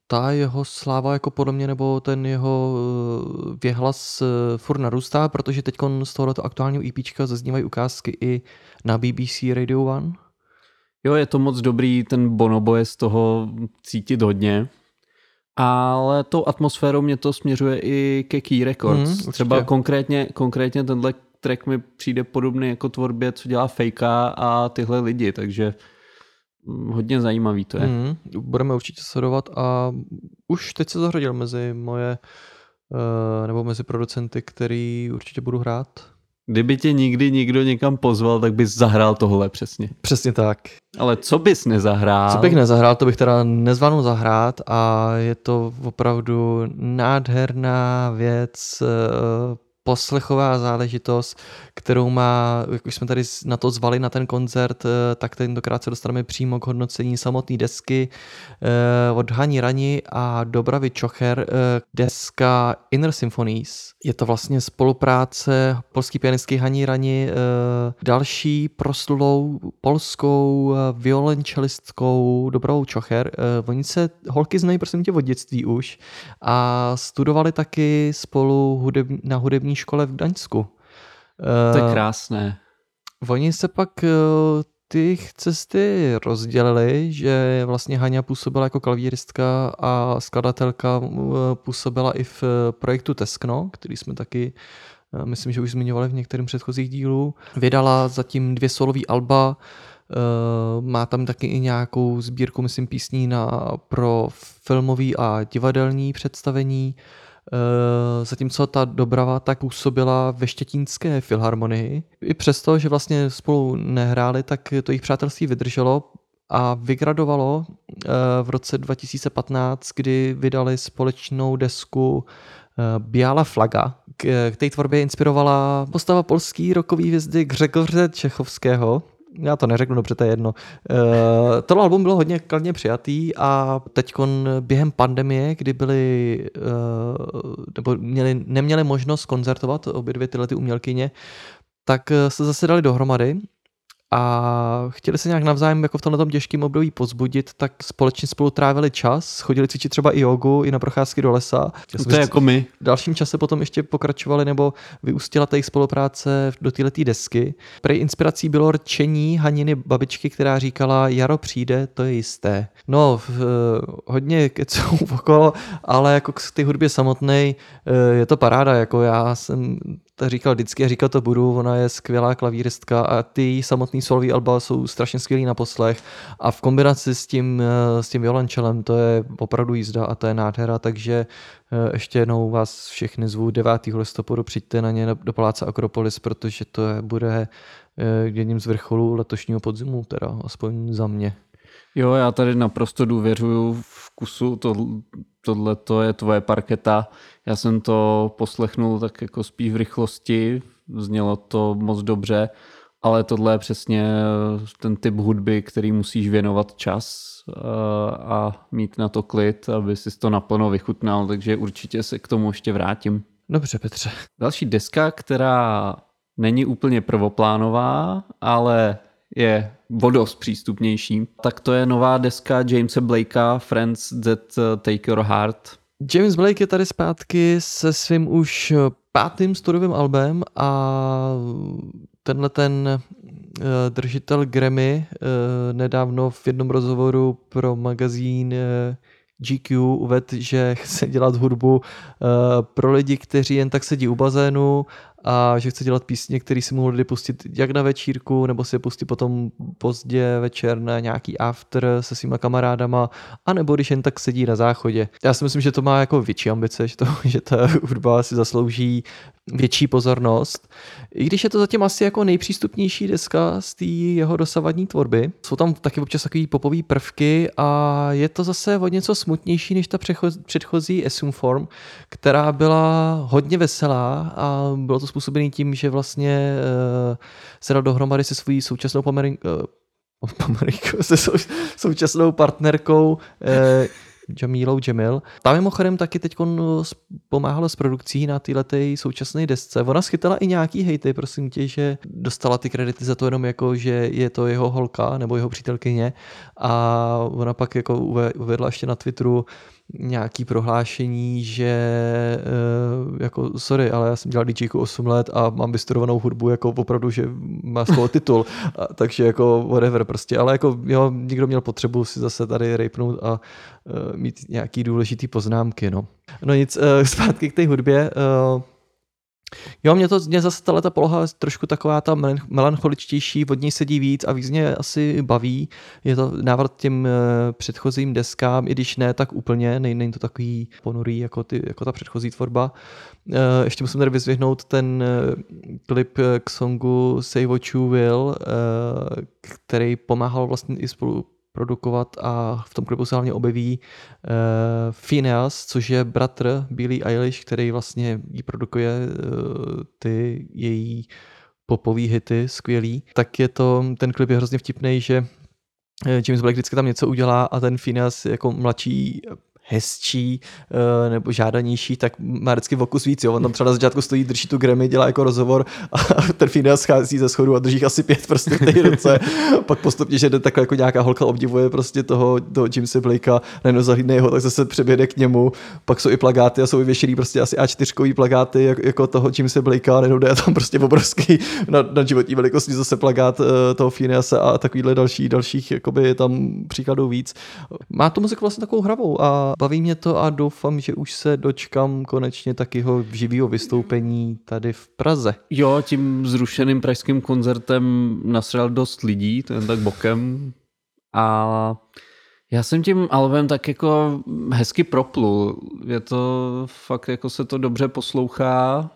ta jeho sláva jako podle mě, nebo ten jeho eh, věhlas eh, furt narůstá, protože teď z tohoto aktuálního EPčka zaznívají ukázky i na BBC Radio One. Jo, je to moc dobrý, ten Bonobo je z toho cítit hodně. Ale tou atmosférou mě to směřuje i ke Key Records. Mm, určitě. Třeba konkrétně, konkrétně tenhle track mi přijde podobný jako tvorbě, co dělá Fejka a tyhle lidi, takže mm, hodně zajímavý to je. Mm. Mm, budeme určitě sledovat a už teď se zahradil mezi moje eh, nebo mezi producenty, který určitě budu hrát. Kdyby tě nikdy nikdo někam pozval, tak bys zahrál tohle přesně. Přesně tak. Ale co bys nezahrál? Co bych nezahrál, to bych teda nezvládnul zahrát a je to opravdu nádherná věc, eh, poslechová záležitost, kterou má, jak už jsme tady na to zvali na ten koncert, eh, tak tentokrát se dostaneme přímo k hodnocení samotné desky eh, od Hani Rani a Dobravy Čocher, eh, deska Inner Symphonies. Je to vlastně spolupráce polský pianistky Hani Rani, další proslulou polskou violončelistkou Dobravou Čocher. Oni se holky znají prosím tě od dětství už a studovali taky spolu hudeb, na hudební škole v Gdaňsku. To je Eh, krásné. Oni se pak eh, ty cesty rozdělili, že vlastně Haňa působila jako klavíristka a skladatelka eh, působila i v projektu Teskno, který jsme taky myslím, že už zmiňovali v některém předchozích dílů. Vydala zatím dvě solové alba, má tam taky i nějakou sbírku, myslím, písní na, pro filmový a divadelní představení. Eh, Zatímco ta Dobrava tak působila ve štětínské filharmonii. I přesto, že vlastně spolu nehráli, tak to jejich přátelství vydrželo a vygradovalo eh, v roce 2015, kdy vydali společnou desku eh, Biala flaga. K, k té tvorbě inspirovala postava polský rokový hvězdy Grzegorze Čechovského, já to neřeknu dobře, to je jedno. Uh, tohle album bylo hodně kladně přijatý a teď během pandemie, kdy byli, uh, nebo měli, neměli možnost koncertovat obě dvě tyhle ty umělkyně, tak eh, se zase dali dohromady a chtěli se nějak navzájem jako v tomhle těžkém období pozbudit, tak společně spolu trávili čas, chodili cvičit třeba i jogu, i na procházky do lesa. Já To je jako my. v dalším čase potom ještě pokračovali nebo vyústila ta jejich spolupráce do této desky. Prej inspirací bylo rčení Haniny babičky, která říkala, jaro přijde, to je jisté. No, v, hodně keců okolo, ale jako k té hudbě samotné je to paráda, jako já jsem to říkal vždycky a říkal to budu, ona je skvělá klavíristka a ty samotný solový alba jsou strašně skvělý na poslech a v kombinaci s tím, eh, s tím violončelem to je opravdu jízda a to je nádhera, takže eh, ještě jednou vás všechny zvu 9. listopadu, přijďte na ně do Paláce Akropolis, protože to je, bude eh, jedním z vrcholů letošního podzimu, teda aspoň za mě. Jo, já tady naprosto důvěřuju vkusu, to, tohle to je tvoje parketa. Já jsem to poslechnul tak jako spíš v rychlosti, znělo to moc dobře, ale tohle je přesně ten typ hudby, který musíš věnovat čas eh, a mít na to klid, aby si to naplno vychutnal, takže určitě se k tomu ještě vrátím. Dobře, Petře. Další deska, která není úplně prvoplánová, ale je vodost přístupnější, tak to je nová deska Jamesa Blakea Friends That Take Your Heart. James Blake je tady zpátky se svým už pátým studiovým albem a tenhle ten eh, držitel Grammy eh, nedávno v jednom rozhovoru pro magazín eh, GQ uvedl, že chce dělat hudbu pro lidi, kteří jen tak sedí u bazénu a že chce dělat písně, které si mohou lidi pustit jak na večírku, nebo si je pustit potom pozdě večer na nějaký after se svýma kamarádama, anebo když jen tak sedí na záchodě. Já si myslím, že to má jako větší ambice, že, to, <laughs> že ta hudba si zaslouží větší pozornost. I když je to zatím asi jako nejpřístupnější deska z té jeho dosavadní tvorby. Jsou tam taky občas takový popový prvky a je to zase o něco smutnější než ta předchozí Assume Form, která byla hodně veselá a bylo to způsobené tím, že vlastně uh, se dal dohromady se svojí současnou pomerin- uh, Pomerejko, <laughs> se sou, současnou partnerkou uh, Jamilou Jamil. Tam mimochodem taky teď pomáhala s produkcí na této současné desce. Ona schytala i nějaký hejty, prosím tě, že dostala ty kredity za to jenom jako, že je to jeho holka nebo jeho přítelkyně a ona pak jako uvedla ještě na Twitteru, nějaký prohlášení, že uh, jako sorry, ale já jsem dělal DJku 8 let a mám vystudovanou hudbu jako opravdu, že má skoro titul, a, takže jako whatever prostě, ale jako jo, někdo měl potřebu si zase tady rejpnout a uh, mít nějaký důležitý poznámky, no. No nic, uh, zpátky k té hudbě, Jo, mě to mě zase tato poloha trošku taková ta melancholičtější, od něj sedí víc a víc mě asi baví. Je to návrat těm eh, předchozím deskám, i když ne tak úplně, není to takový ponurý jako, ty, jako ta předchozí tvorba. Eh, ještě musím tady vyzvihnout ten eh, klip k songu Say What You Will, který pomáhal vlastně i spolu produkovat a v tom klipu se hlavně objeví uh, Phineas, což je bratr Billy Eilish, který vlastně jí produkuje uh, ty její popový hity, skvělý, tak je to, ten klip je hrozně vtipný, že eh, James Black vždycky tam něco udělá a ten Phineas jako mladší hezčí uh, nebo žádanější, tak má vždycky v oku víc. Jo. On tam třeba na začátku stojí, drží tu Grammy, dělá jako rozhovor a <laughs> ten schází ze schodu a drží asi pět prostě v té ruce. Pak postupně, že jde takhle jako nějaká holka obdivuje prostě toho, toho Jamesa Blakea, najednou zahlídne jeho, tak zase přeběde k němu. Pak jsou i plagáty a jsou vyvěšený prostě asi A4 plagáty jako, toho Jamesa Blakea, najednou jde tam prostě obrovský na, na životní velikosti zase plagát uh, toho Phineasa a takovýhle další, dalších jakoby tam příkladů víc. Má tu muziku vlastně takovou hravou a baví mě to a doufám, že už se dočkám konečně takého živého vystoupení tady v Praze. Jo, tím zrušeným pražským koncertem nasral dost lidí, to jen tak bokem. A já jsem tím albem tak jako hezky proplul. Je to fakt jako se to dobře poslouchá.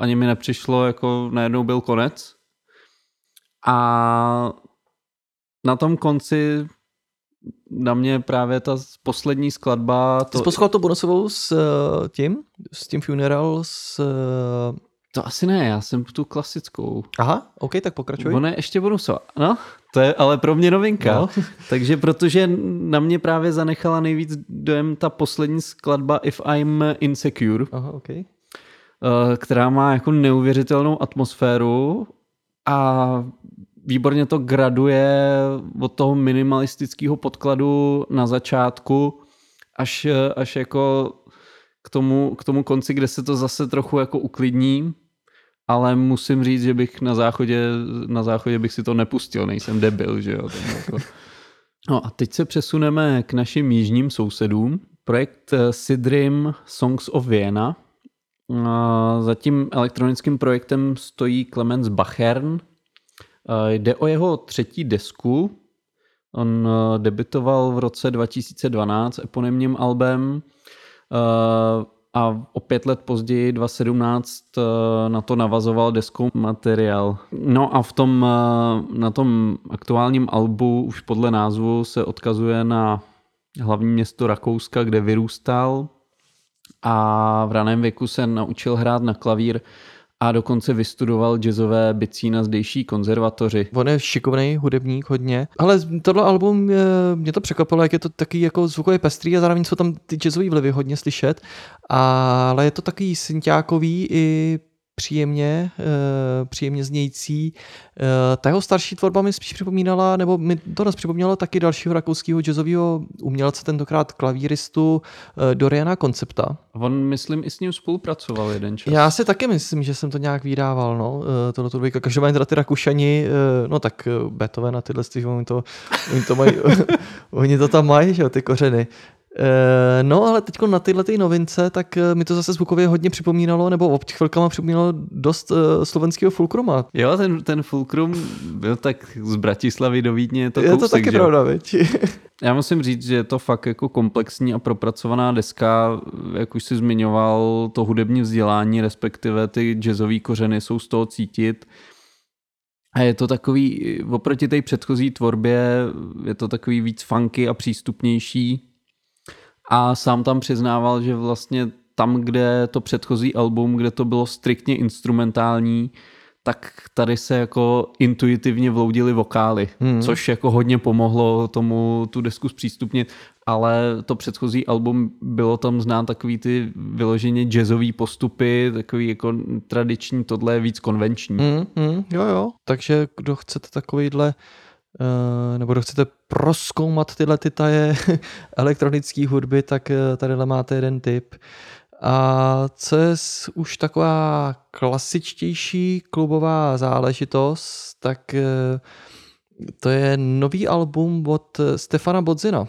Ani mi nepřišlo, jako najednou byl konec. A na tom konci na mě právě ta poslední skladba... To... Jsi poslouchal to bonusovou s uh, tím? S tím Funeral? S, uh... To asi ne, já jsem tu klasickou. Aha, ok, tak pokračuj. Ono je ještě bonusová. No, to je ale pro mě novinka. No. <laughs> Takže protože na mě právě zanechala nejvíc dojem ta poslední skladba If I'm Insecure. Aha, ok. Uh, která má jako neuvěřitelnou atmosféru a výborně to graduje od toho minimalistického podkladu na začátku až, až jako k tomu, k tomu konci, kde se to zase trochu jako uklidní, ale musím říct, že bych na záchodě, na záchodě bych si to nepustil, nejsem debil, že jo. Jako... <laughs> No a teď se přesuneme k našim jižním sousedům. Projekt Sidrim Songs of Vienna. Za tím elektronickým projektem stojí Clemens Bachern, Eh, jde o jeho třetí desku. On eh, debitoval v roce 2012 eponymním albem eh, a o pět let později, 2017, na to navazoval deskou materiál. No a v tom, na tom aktuálním albu už podle názvu se odkazuje na hlavní město Rakouska, kde vyrůstal a v raném věku se naučil hrát na klavír a dokonce vystudoval jazzové bicí na zdejší konzervatoři. On je šikovný hudebník hodně, ale tohle album je, mě to překvapilo, jak je to taky jako zvukově pestrý a zároveň jsou tam ty jazzové vlivy hodně slyšet, ale je to takový synťákový i příjemně, eh, příjemně znějící. Eh, Ta jeho starší tvorba mi spíš připomínala, nebo mi to nás připomínalo taky dalšího rakouského jazzového umělce, tentokrát klavíristu eh, Doriana Koncepta. On, myslím, i s ním spolupracoval jeden čas. Já si taky myslím, že jsem to nějak vydával, no, tohle to dvojka. Každopádně teda ty Rakušani, no tak Beethoven a tyhle, oni to, oni to mají, <laughs> oni to tam mají, že jo, ty kořeny. Eh, no, ale teď na tyhle ty novince, tak eh, mi to zase zvukově hodně připomínalo, nebo ob chvilkama připomínalo dost uh, slovenského Fulcruma. Jo, ten, ten Fulcrum byl tak z Bratislavy do Vídně, je to Je kousek, to taky že? pravda? <laughs> Já musím říct, že je to fakt jako komplexní a propracovaná deska, jak už si zmiňoval, to hudební vzdělání, respektive ty jazzové kořeny jsou z toho cítit. A je to takový, oproti té předchozí tvorbě, je to takový víc funky a přístupnější. A sám tam přiznával, že vlastně tam, kde to předchozí album, kde to bylo striktně instrumentální, tak tady se jako intuitivně vloudily vokály, hmm. což jako hodně pomohlo tomu tu desku zpřístupnit, ale to předchozí album bylo tam znát takový ty vyloženě jazzový postupy, takový jako tradiční, tohle je víc konvenční. Mm, mm, jo, jo. Takže kdo chcete takovýhle Uh, nebo kdo chcete proskoumat tyhle ty taje <laughs> elektronické hudby, tak uh, tady máte jeden tip. A co je už taková klasičtější klubová záležitost, tak uh, to je nový album od Stefana Bodzina,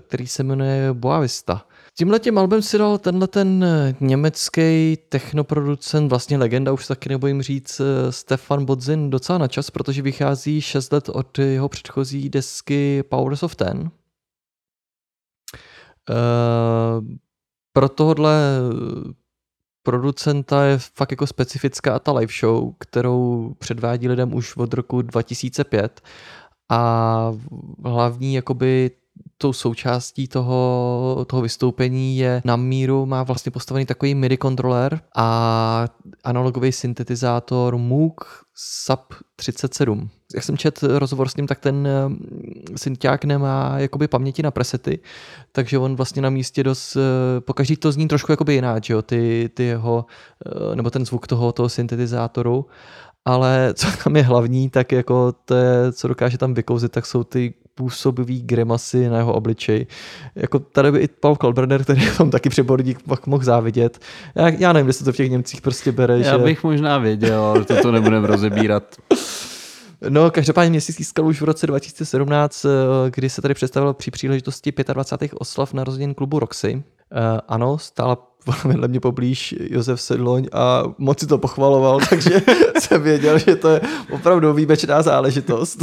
který se jmenuje Boavista. Tímhle tím albem si dal tenhle ten německý technoproducent, vlastně legenda, už taky nebojím říct, Stefan Bodzin docela na čas, protože vychází 6 let od jeho předchozí desky Powers of Ten. Uh, pro tohohle producenta je fakt jako specifická ta live show, kterou předvádí lidem už od roku 2005 a hlavní jakoby tou součástí toho, toho vystoupení je na míru, má vlastně postavený takový MIDI kontroler a analogový syntetizátor Moog Sub 37. Jak jsem čet rozhovor s ním, tak ten synťák nemá jakoby paměti na presety, takže on vlastně na místě dost, pokaždý to zní trošku jakoby jinak, že jo, ty, ty jeho, nebo ten zvuk toho, toho syntetizátoru ale co tam je hlavní, tak jako to je, co dokáže tam vykouzit, tak jsou ty působivý grimasy na jeho obličej. Jako tady by i Paul Kalbrenner, který je tam taky přeborník, pak mohl závidět. Já, já nevím, jestli to v těch Němcích prostě bere. Já že... bych možná věděl, ale to, to nebudeme rozebírat. <laughs> No, každopádně měsíc získal už v roce 2017, kdy se tady představil při příležitosti 25. oslav narozenin klubu Roxy. Uh, ano, stála <laughs> vedle mě poblíž Josef Sedloň a moc si to pochvaloval, <laughs> takže jsem věděl, že to je opravdu výjimečná záležitost.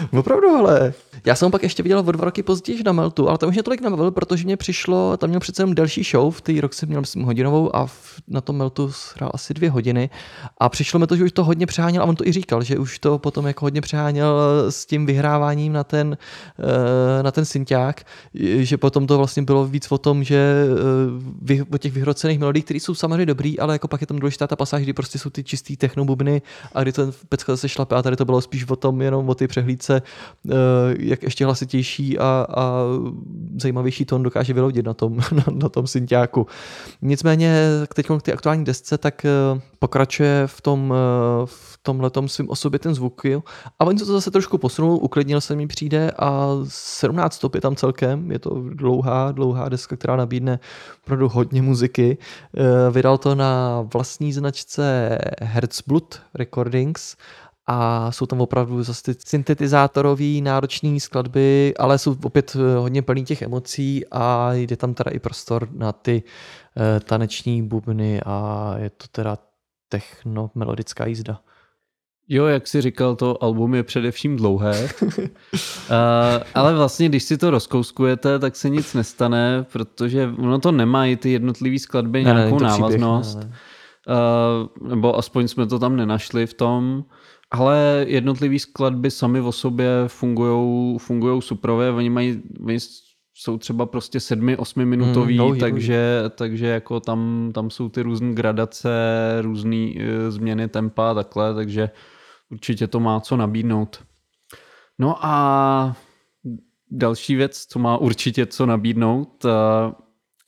<laughs> Opravdu, ale. Já jsem ho pak ještě viděl o dva roky později na Meltu, ale to už mě tolik nebavil, protože mě přišlo, tam měl přece jenom delší show, v té rok jsem měl myslím hodinovou a v, na tom Meltu hrál asi dvě hodiny a přišlo mi to, že už to hodně přeháněl a on to i říkal, že už to potom jako hodně přeháněl s tím vyhráváním na ten, eh, na ten synťák, že potom to vlastně bylo víc o tom, že eh, o těch vyhrocených melodí, které jsou samozřejmě dobrý, ale jako pak je tam důležitá ta pasáž, kdy prostě jsou ty čistý technobubny a kdy ten pecka zase šlape a tady to bylo spíš o tom jenom o ty přehlídce, eh, jak ještě hlasitější a, a zajímavější tón dokáže vyloudit na tom, <laughs> na, na tom synťáku. Nicméně teď k té aktuální desce, tak pokračuje v tom, v tomhle svým osobitým zvuky a oni to zase trošku posunul, uklidnil se mi přijde a 17 stop je tam celkem, je to dlouhá, dlouhá deska, která nabídne opravdu hodně muziky. Vydal to na vlastní značce Herzblut Recordings a jsou tam opravdu zase ty syntetizátorové náročné skladby, ale jsou opět hodně plný těch emocí a jde tam teda i prostor na ty uh, taneční bubny a je to teda techno melodická jízda. Jo, jak jsi říkal, to album je především dlouhé, uh, <laughs> ale vlastně, když si to rozkouskujete, tak se nic nestane, protože ono to nemají ty jednotlivé skladby Ne, ne, nějakou příběh, návaznost, ne, ne. Uh, nebo aspoň jsme to tam nenašli v tom, ale jednotlivé skladby sami o sobě fungujou, fungujou suprově, oni mají, oni jsou třeba prostě sedmi, osmi minutový, Mm, dlouhý, takže, takže jako tam, tam jsou ty různé gradace, různé uh, změny tempa a takhle, takže určitě to má co nabídnout. No a další věc, co má určitě co nabídnout, uh,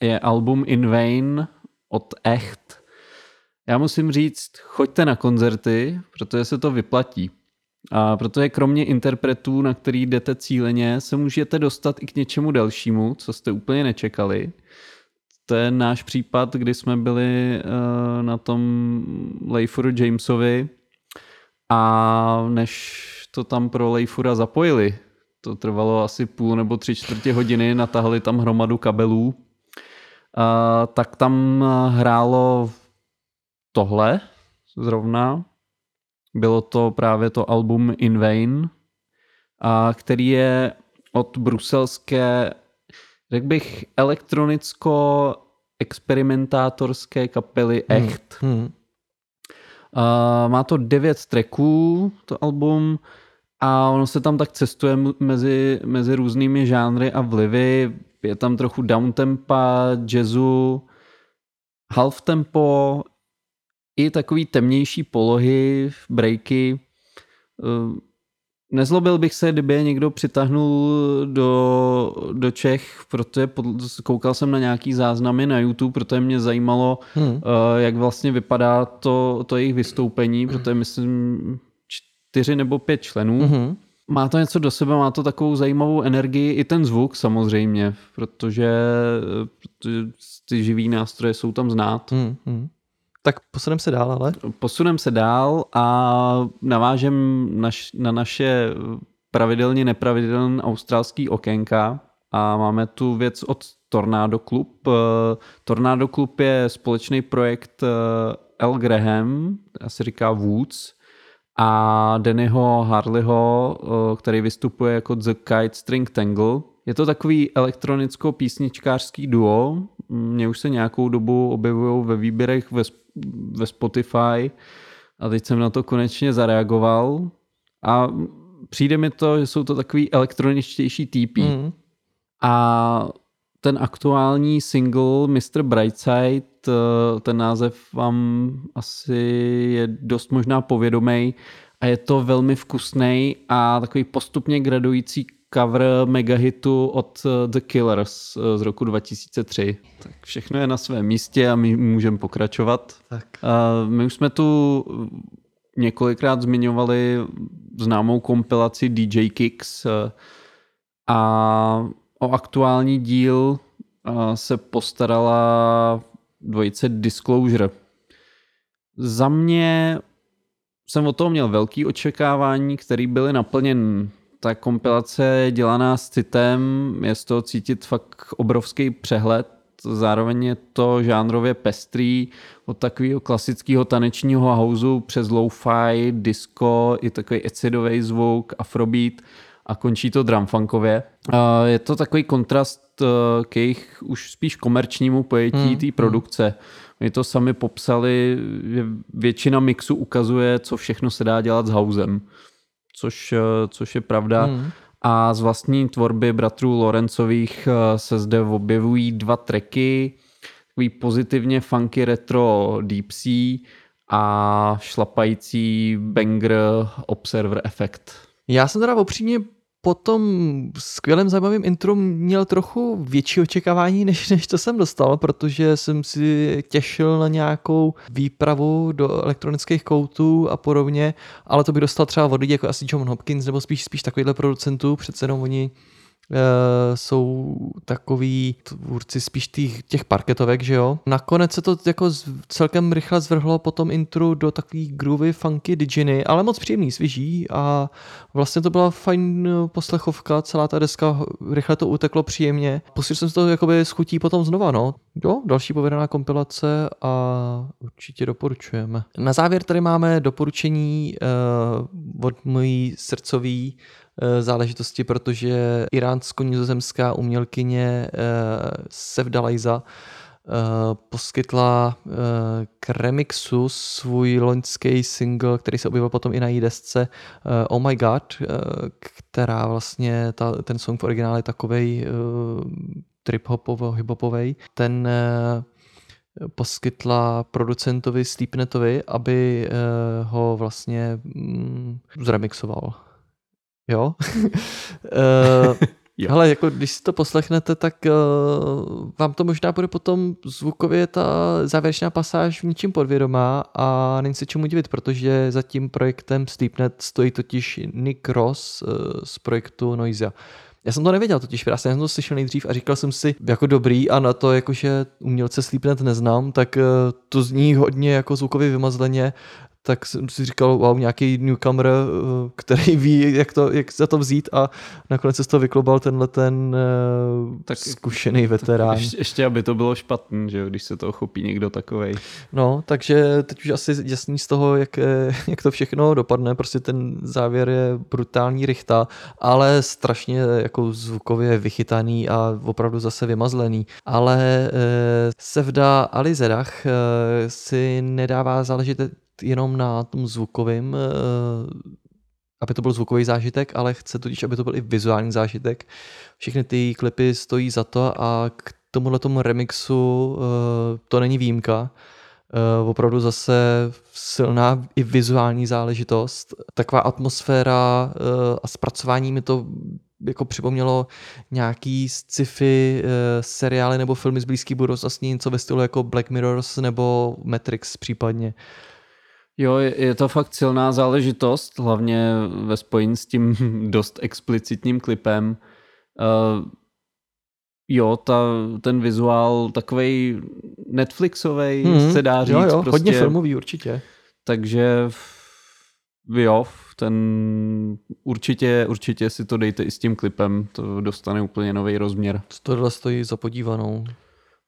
je album In Vain od Echt. Já musím říct, choďte na koncerty, protože se to vyplatí. A protože kromě interpretů, na který jdete cíleně, se můžete dostat i k něčemu dalšímu, co jste úplně nečekali. To je náš případ, kdy jsme byli uh, na tom Leifuru Jamesovi a než to tam pro Leifura zapojili, to trvalo asi půl nebo tři čtvrtě hodiny, natahli tam hromadu kabelů, uh, tak tam hrálo tohle zrovna. Bylo to právě to album In Vain, a který je od bruselské, řekl bych, elektronicko-experimentátorské kapely Echt. Hmm. Hmm. A má to devět tracků, to album, a ono se tam tak cestuje mezi, mezi různými žánry a vlivy. Je tam trochu downtempa, jazzu, half tempo, i takový temnější polohy, breaky. Eh, nezlobil bych se, kdyby je někdo přitahnul do, do Čech, protože pod, koukal jsem na nějaký záznamy na YouTube, protože mě zajímalo, hmm. jak vlastně vypadá to, to jejich vystoupení, protože myslím čtyři nebo pět členů. Hmm. Má to něco do sebe, má to takovou zajímavou energii, i ten zvuk samozřejmě, protože, protože ty živý nástroje jsou tam znát. Hmm. Hmm. Tak posuneme se dál, ale? Posuneme se dál a navážem naš, na naše pravidelně nepravidelné australský okénka a máme tu věc od Tornado Club. Tornado Club je společný projekt L. Graham, se říká Woods, a Dannyho Harleyho, který vystupuje jako The Kite String Tangle. Je to takový elektronicko-písničkářský duo. Mě už se nějakou dobu objevují ve výběrech ve ve Spotify a teď jsem na to konečně zareagoval a přijde mi to, že jsou to takový elektroničtější TP. Mm. A ten aktuální single Mr. Brightside, eh, ten název vám asi je dost možná povědomý a je to velmi vkusný a takový postupně gradující cover megahitu od eh, The Killers eh, z roku 2003. Tak všechno je na svém místě a my můžeme pokračovat. Tak. My už jsme tu několikrát zmiňovali známou kompilaci DJ Kicks eh, a o aktuální díl se postarala dvojice Disclosure. Za mě jsem o toho měl velký očekávání, který byly naplněn ta kompilace je dělaná s citem, je z toho cítit fakt obrovský přehled, zároveň je to žánrově pestrý od takového klasického tanečního houseu přes lo-fi, disco, i takový acidový zvuk, afrobeat a končí to drumfunkově. Je to takový kontrast e, k jejich už spíš komerčnímu pojetí hmm. té produkce. Oni to sami popsali, že většina mixu ukazuje, co všechno se dá dělat s housem což, eh, což je pravda. Hmm. A z vlastní tvorby bratrů Lorencových eh, se zde objevují dva tracky, takový pozitivně funky retro Deep Sea a šlapající banger Observer Effect. Já jsem teda opřímně po tom skvělém zajímavém intro měl trochu větší očekávání, než, než to jsem dostal, protože jsem si těšil na nějakou výpravu do elektronických koutů a podobně, ale to bych dostal třeba od lidí jako asi John Hopkins nebo spíš, spíš takovýhle producentů, přece jenom oni jsou takový tvůrci spíš těch, těch parketovek, že jo. Nakonec se to jako celkem rychle zvrhlo po tom intru do takový groovy, funky diginy, ale moc příjemný, svěží a vlastně to byla fajn poslechovka, celá ta deska, rychle to uteklo příjemně. Pustil jsem si to jakoby s chutí potom znova, no. Jo, další povedená kompilace a určitě doporučujeme. Na závěr tady máme doporučení uh, od mojí srdcový Eh, záležitosti, protože iránsko-nizozemská umělkyně eh, Sevda Lajza eh, poskytla k remixu svůj loňský single, který se objevil potom i na její desce Oh My God, která vlastně, ta, ten song v originále je takovej hip-hopový. Ten poskytla producentovi Sleepnetovi, aby ho vlastně mm, zremixoval. Jo. uh, <laughs> Jo. Ale jako když si to poslechnete, tak uh, vám to možná bude potom zvukově ta závěrečná pasáž v ničím podvědomá a není se čemu divit, protože za tím projektem Sleepnet stojí totiž Nick Ross uh, z projektu Noisia. Já jsem to nevěděl totiž, já jsem to slyšel nejdřív a říkal jsem si jako dobrý a na to, jakože umělce Sleepnet neznám, tak to zní hodně jako zvukově vymazleně, tak jsem si říkal, wow, nějaký newcomer, eh, který ví, jak, to, jak za to vzít a nakonec se z toho vyklobal tenhle ten uh, tak, zkušený veterán. Ještě, ještě, aby to bylo špatný, že jo, když se toho chopí někdo takovej. No, takže teď už asi jasný z toho, jak, eh, <laughs> jak to všechno dopadne, prostě ten závěr je brutální rychta, ale strašně jako zvukově vychytaný a opravdu zase vymazlený. Ale eh, Sevda Ali Zedach eh, si nedává jenom na tom zvukovém, eh, aby to byl zvukový zážitek, ale chce tudíž, aby to byl i vizuální zážitek. Všechny ty klipy stojí za to a k tomuhle tomu remixu eh, to není výjimka. Uh, opravdu zase silná i vizuální záležitost. Taková atmosféra a zpracování mi to jako připomnělo nějaký sci-fi seriály nebo filmy z blízké budoucnosti, něco ve stylu jako Black Mirrors nebo Matrix případně. Jo, je, to fakt silná záležitost, hlavně ve spojení s tím <laughs> dost explicitním klipem. Uh, jo, ta, ten vizuál takovej Netflixovej Mhm, se dá říct. jo, jo, prostě, hodně filmový určitě. Takže jo, ten určitě, určitě si to dejte i s tím klipem, to dostane úplně nový rozměr. Tohle stojí za podívanou.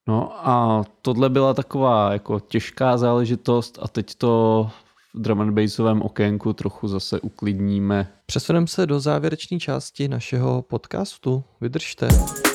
No a tohle byla taková jako těžká záležitost a teď to v drum and bassovém okénku trochu zase uklidníme. Přesuneme se do závěrečné části našeho podcastu. Vydržte. Hinku,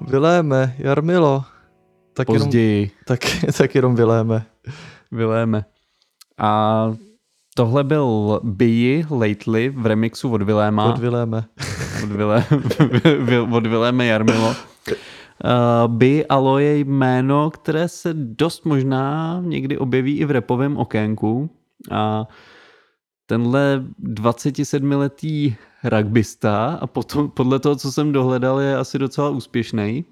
vyléme, Jarmilo. Tak jenom, Později tak, <laughs> tak jenom vyléme. vyléme. A tohle byl Bee Lately v remixu od Viléma. Od vyléme. <laughs> od, Vilé, <laughs> od Viléme Jarmilo. Uh, By Alo je jméno, které se dost možná někdy objeví i v repovém okénku. A tenhle 27-letý rugbysta a potom, podle toho, co jsem dohledal, je asi docela úspěšný.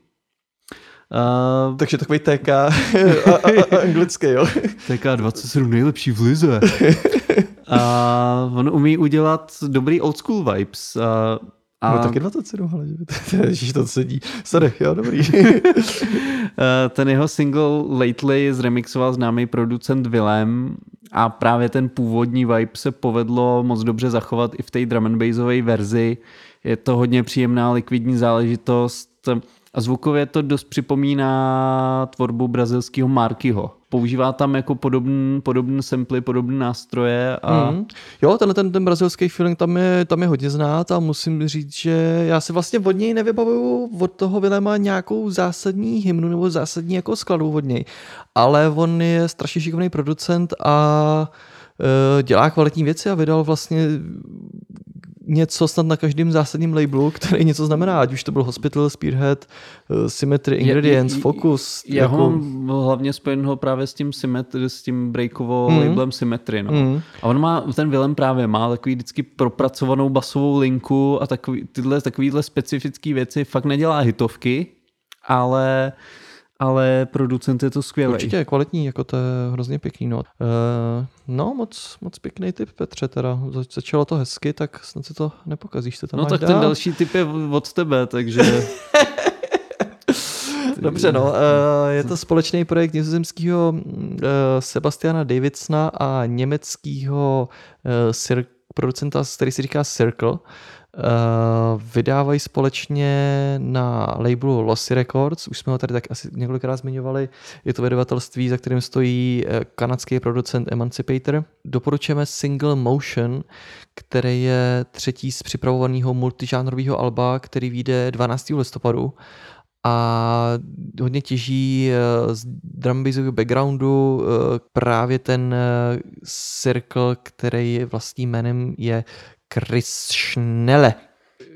Uh, Takže takový TK a, a, a, anglický, jo. TK27 nejlepší v lize. A on umí udělat dobrý old school vibes. A, a No taky 27, ale <laughs> ježiš, to sedí. Sorry, jo, dobrý. <laughs> Eh, ten jeho single Lately zremixoval známý producent Willem a právě ten původní vibe se povedlo moc dobře zachovat i v té drum and bassové verzi. Je to hodně příjemná likvidní záležitost a zvukově to dost připomíná tvorbu brazilského Markyho. Používá tam jako podobný, podobný samply, podobné nástroje a Mm. Jo, tenhle ten, ten brazilský feeling tam je, tam je hodně znát a musím říct, že já si vlastně od něj nevybavuju od toho Vilema nějakou zásadní hymnu nebo zásadní jako skladu od něj, ale on je strašně šikovný producent a e, dělá kvalitní věci a vydal vlastně něco snad na každém zásadním labelu, který něco znamená, ať už to byl Hospital, Spearhead, eh, Symmetry, Ingredients, je- je- Focus. Já jako, ho mám hlavně spojenho právě s tím, Symmetry, s tím breakovou Mhm. mm. labelem Symmetry. No. Mm. A on má, ten Willem právě má takový vždycky propracovanou basovou linku a takový, tyhle takovýhle specifické věci. Fakt nedělá hitovky, ale, ale producent je to skvělý. Určitě je kvalitní, jako to je hrozně pěkný. No, uh, no moc, moc pěkný typ, Petře, teda. Zač- Začalo to hezky, tak snad si to nepokazíš. Ty tam No tak dál. ten další typ je od tebe, takže <laughs> Dobře, no, uh, je to společný projekt nizozemského uh, Sebastiana Davidsona a německého uh, producenta, který si říká Circle. Uh, vydávají společně na labelu Lossy Records, už jsme ho tady tak asi několikrát zmiňovali, je to vydavatelství, za kterým stojí eh, kanadský producent Emancipator. Doporučujeme Single Motion, který je třetí z připravovaného multižánrového alba, který vyjde 12. listopadu a hodně těží eh, z drumbassového backgroundu eh, právě ten eh, circle, který vlastním jménem je Chris Schnelle.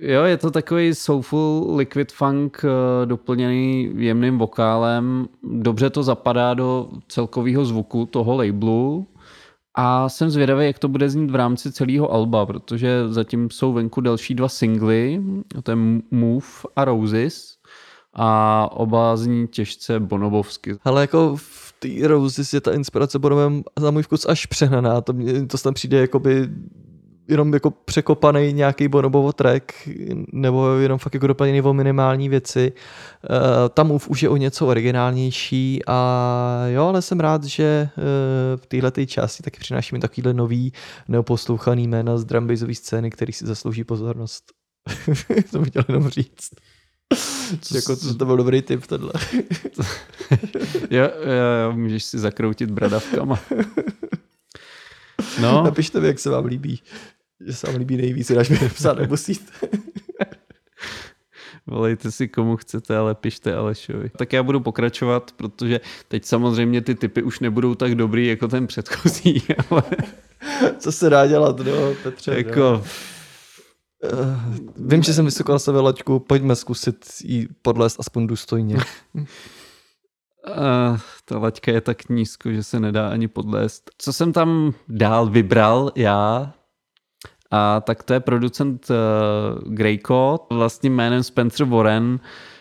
jo, je to takový soulful liquid funk eh, doplněný jemným vokálem. Dobře to zapadá do celkového zvuku toho labelu. A jsem zvědavý, jak to bude znít v rámci celého alba, protože zatím jsou venku další dva singly, to je Move a Roses a oba zní těžce bonobovsky. Ale jako v té Roses je ta inspirace Bonovem za můj vkus až přehnaná. To, mě, to tam přijde jakoby jenom jako překopaný nějaký Bonobovo track, nebo jenom fakt jako doplněný o minimální věci. Uh, tam Move už je o něco originálnější a jo, ale jsem rád, že uh, v této části taky přinášíme takovýhle nový neoposlouchaný jména z drumbassové scény, který si zaslouží pozornost. <laughs> to bych chtěl jenom říct. <laughs> jako, to, to byl dobrý tip tohle. <laughs> Jo, jo, jo, můžeš si zakroutit bradavkama. No, Napište mi, jak se vám líbí. Že se vám líbí nejvíc, až mi nepsat nemusíte. <laughs> volejte si komu chcete, ale pište Alešovi. Tak já budu pokračovat, protože teď samozřejmě ty typy už nebudou tak dobrý jako ten předchozí, <laughs> ale <laughs> Co se dá dělat, no, Petře? no. jako Uh, vím, že jsem vysoko nastavil laťku, pojďme zkusit jí podlézt aspoň důstojně. uh, ta laťka je tak nízko, že se nedá ani podlézt. Co jsem tam dál vybral já, a tak to je producent uh, Greycott, vlastním jménem Spencer Warren,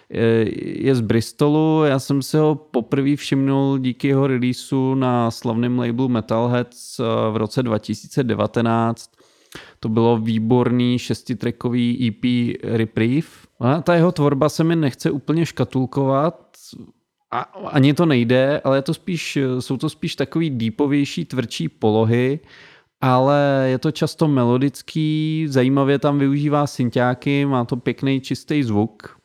je- je z Bristolu, já jsem si ho poprvé všimnul díky jeho releaseu na slavném labelu Metalheads eh, v roce 2019. To bylo výborný šestitrackový EP Reprieve. A ta jeho tvorba se mi nechce úplně škatulkovat, a ani to nejde, ale je to spíš, jsou to spíš takový deepovější, tvrdší polohy, ale je to často melodický, zajímavě tam využívá synťáky, má to pěkný čistý zvuk.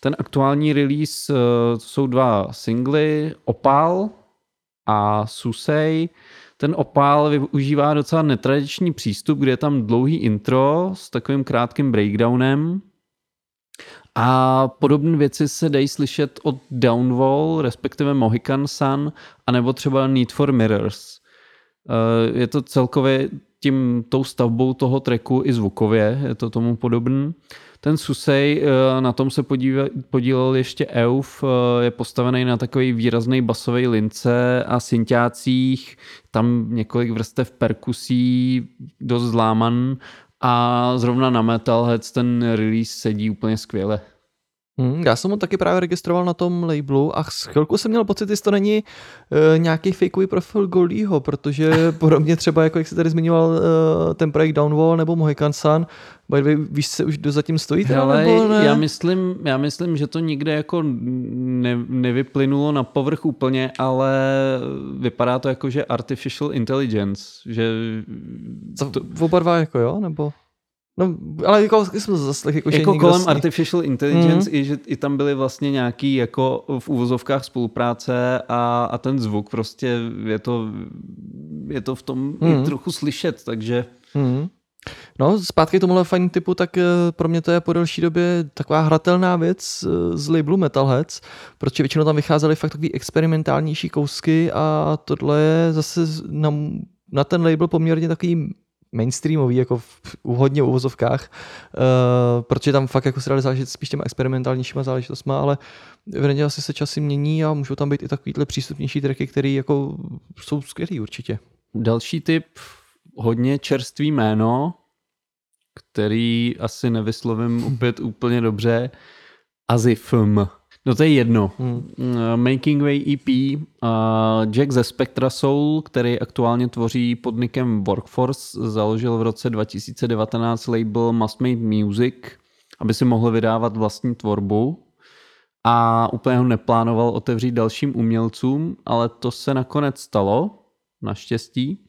Ten aktuální release eh, jsou dva singly, Opal a Susej. Ten Opal využívá docela netradiční přístup, kde je tam dlouhý intro s takovým krátkým breakdownem. A podobné věci se dají slyšet od Downwall, respektive Mohican Sun, anebo třeba Need for Mirrors. Eh, Je to celkově tím, tou stavbou toho tracku i zvukově, je to tomu podobný. Ten Susej, eh, na tom se podíve, podílel ještě Euf, eh, je postavený na takový výrazný basový lince a synťácích, tam několik vrstev perkusí, dost zláman a zrovna na Metalheads ten release sedí úplně skvěle. Hmm, já jsem ho taky právě registroval na tom labelu a chvilku jsem měl pocit, jestli to není uh, nějaký fakeový profil Goldieho, protože <laughs> podobně třeba, jako jak jsi tady zmiňoval uh, ten projekt Downwall nebo Mohican Sun, by the way, víš se už kdo zatím stojí teda, Ale nebo ne? já, myslím, já myslím, že to nikde jako ne, nevyplynulo na povrch úplně, ale vypadá to jako, že artificial intelligence, že Co, oba dva jako jo, nebo? No, ale jako jsem to zaslech, jako, že jako kolem s- artificial intelligence Mhm. i že i tam byly vlastně nějaký jako v úvozovkách spolupráce a, a ten zvuk prostě je to, je to v tom Mhm. i trochu slyšet, takže Hmm. No, zpátky k tomuhle fajn typu, tak eh, pro mě to je po delší době taková hratelná věc eh, z labelu Metalheads, protože většinou tam vycházely fakt takový experimentálnější kousky a tohle je zase na, na ten label poměrně takový mainstreamový, jako v, hodně uvozovkách, uh, protože tam fakt jako se dali záležet spíš těma experimentálnějšíma záležitostma, ale evidentně asi se časy mění a můžou tam být i takovýhle přístupnější tracky, které jako jsou skvělý určitě. Další typ, hodně čerstvý jméno, který asi nevyslovím opět úplně dobře, Azifm. No to je jedno. Hmm. Making Way EP, uh, Jack ze Spectra Soul, který aktuálně tvoří pod nickem Workforce, založil v roce 2019 label Must Made Music, aby si mohl vydávat vlastní tvorbu a úplně ho neplánoval otevřít dalším umělcům, ale to se nakonec stalo, naštěstí.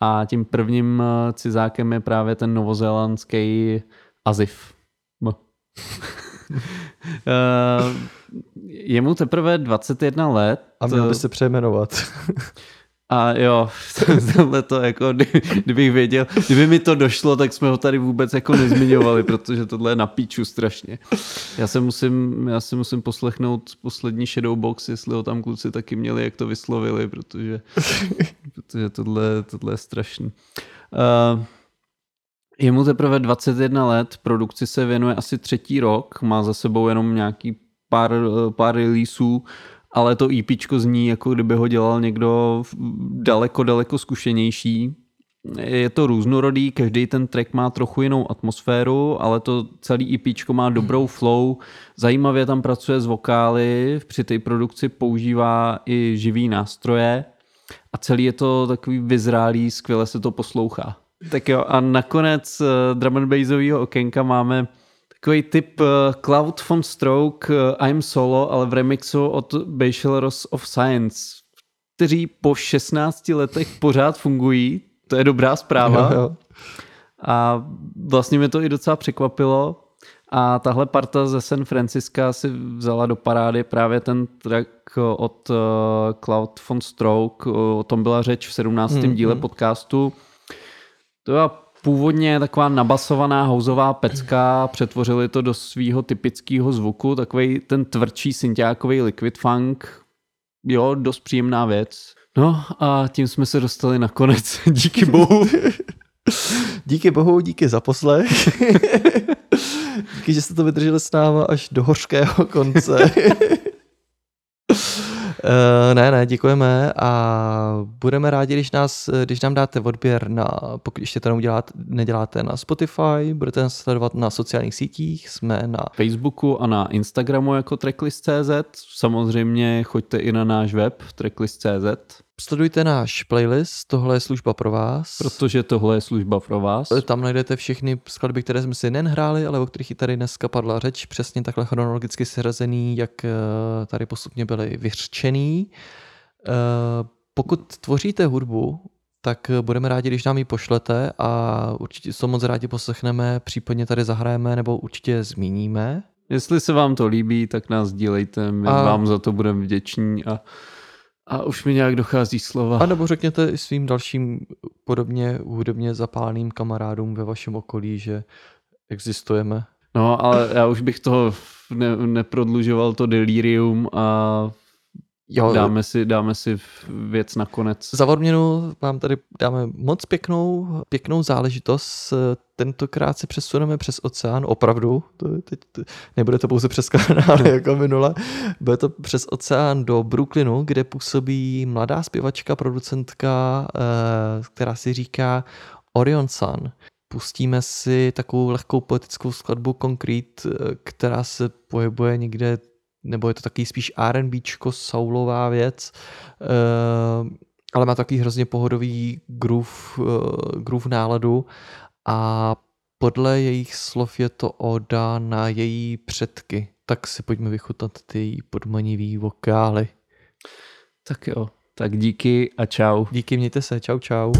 A tím prvním eh, cizákem je právě ten novozélandský Azif. <laughs> Eh, je mu teprve 21 let. A měl by se přejmenovat. <laughs> A jo, tohle to jako, kdy- kdybych věděl, kdyby mi to došlo, tak jsme ho tady vůbec jako nezmiňovali, protože tohle je na píču strašně. Já se musím, já se musím poslechnout poslední Shadowbox, jestli ho tam kluci taky měli, jak to vyslovili, protože, protože tohle, tohle je strašný. Uh, je mu teprve 21 let, produkci se věnuje asi třetí rok, má za sebou jenom nějaký pár, pár releaseů, ale to EPčko zní, jako kdyby ho dělal někdo daleko, daleko zkušenější. Je to různorodý, každý ten track má trochu jinou atmosféru, ale to celý EPčko má dobrou flow, zajímavě tam pracuje s vokály, při té produkci používá i živý nástroje a celý je to takový vyzrálý, skvěle se to poslouchá. Tak jo, a nakonec uh, drum and bassového okénka máme takový typ uh, Cloud von Stroke uh, I'm Solo, ale v remixu od Bachelors of Science, kteří po 16 letech pořád fungují. To je dobrá zpráva. Jo, jo. A vlastně mě to i docela překvapilo. A tahle parta ze San Francisca si vzala do parády právě ten track od uh, Cloud von Stroke. O tom byla řeč v 17. Hmm, díle podcastu. To byla původně taková nabasovaná houzová pecka, přetvořili to do svého typického zvuku, takový ten tvrdší synťákový liquid funk. Jo, dost příjemná věc. No a tím jsme se dostali na konec, <laughs> díky bohu. <laughs> Díky bohu, díky za poslech. <laughs> díky, že jste to vydrželi s náma až do hořkého konce. Uh, ne, ne, děkujeme a budeme rádi, když, nás, když nám dáte odběr na, pokud ještě to neuděláte, neděláte na Spotify, budete nás sledovat na sociálních sítích, jsme na Facebooku a na Instagramu jako tracklist.cz. Samozřejmě choďte i na náš web tracklist.cz, Sledujte náš playlist, tohle je služba pro vás. protože tohle je služba pro vás. Tam najdete všechny skladby, které jsme si nejen hráli, ale o kterých i tady dneska padla řeč, přesně takhle chronologicky seřazený, jak eh, tady postupně byly vyřčený. Eh, Pokud tvoříte hudbu, tak budeme rádi, když nám ji pošlete a určitě to moc rádi poslechneme, případně tady zahrajeme nebo určitě zmíníme. Jestli se vám to líbí, tak nás dílejte, my A- vám za to budeme vděční a, a už mi nějak dochází slova. A nebo řekněte i svým dalším podobně hudebně zapáleným kamarádům ve vašem okolí, že existujeme. No, ale já už bych toho ne, neprodlužoval to delirium a Jo, dáme si, dáme si věc nakonec. Za odměnu vám tady dáme moc pěknou, pěknou záležitost. Tentokrát se přesuneme přes oceán, opravdu. To, je teď, to, nebude to pouze přes kanály <laughs> jako minule. Bude to přes oceán do Brooklynu, kde působí mladá zpěvačka, producentka, eh, která si říká Orion Sun. Pustíme si takovou lehkou poetickou skladbu Concrete, eh, která se pohybuje někde nebo je to taky spíš R&Bčko, soulová věc, uh, ale má takový hrozně pohodový groove, uh, groove náladu a podle jejich slov je to oda na její předky. Tak si pojďme vychutnat ty podmanivý vokály. Tak jo, tak díky a čau. Díky, mějte se, čau čau.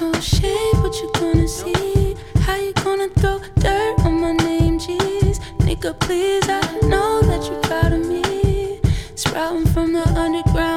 No shade, what you gonna see? How you gonna throw dirt on my name, jeez? Nigga, please, I know that you're proud of me. Sprouting from the underground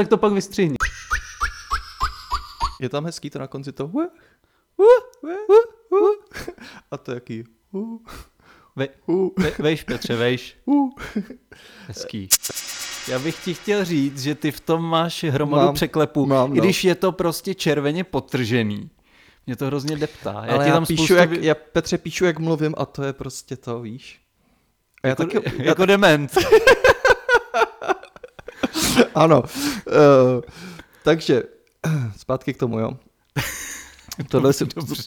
tak to pak vystřihni. Je tam hezký to na konci to a to jaký Ve, ve, vejš, Petře, vejš. Hezký. Já bych ti chtěl říct, že ty v tom máš hromadu Mám, překlepů, mám, i no. když je to prostě červeně potržený. Mě to hrozně deptá. Já Ale ti já, tam píšu, spoustu jak, já Petře píšu, jak mluvím a to je prostě to, víš. A já jako, taky, já jako dement. <laughs> <laughs> Ano. Uh, takže <clears throat> zpátky k tomu, jo. Tohle, si,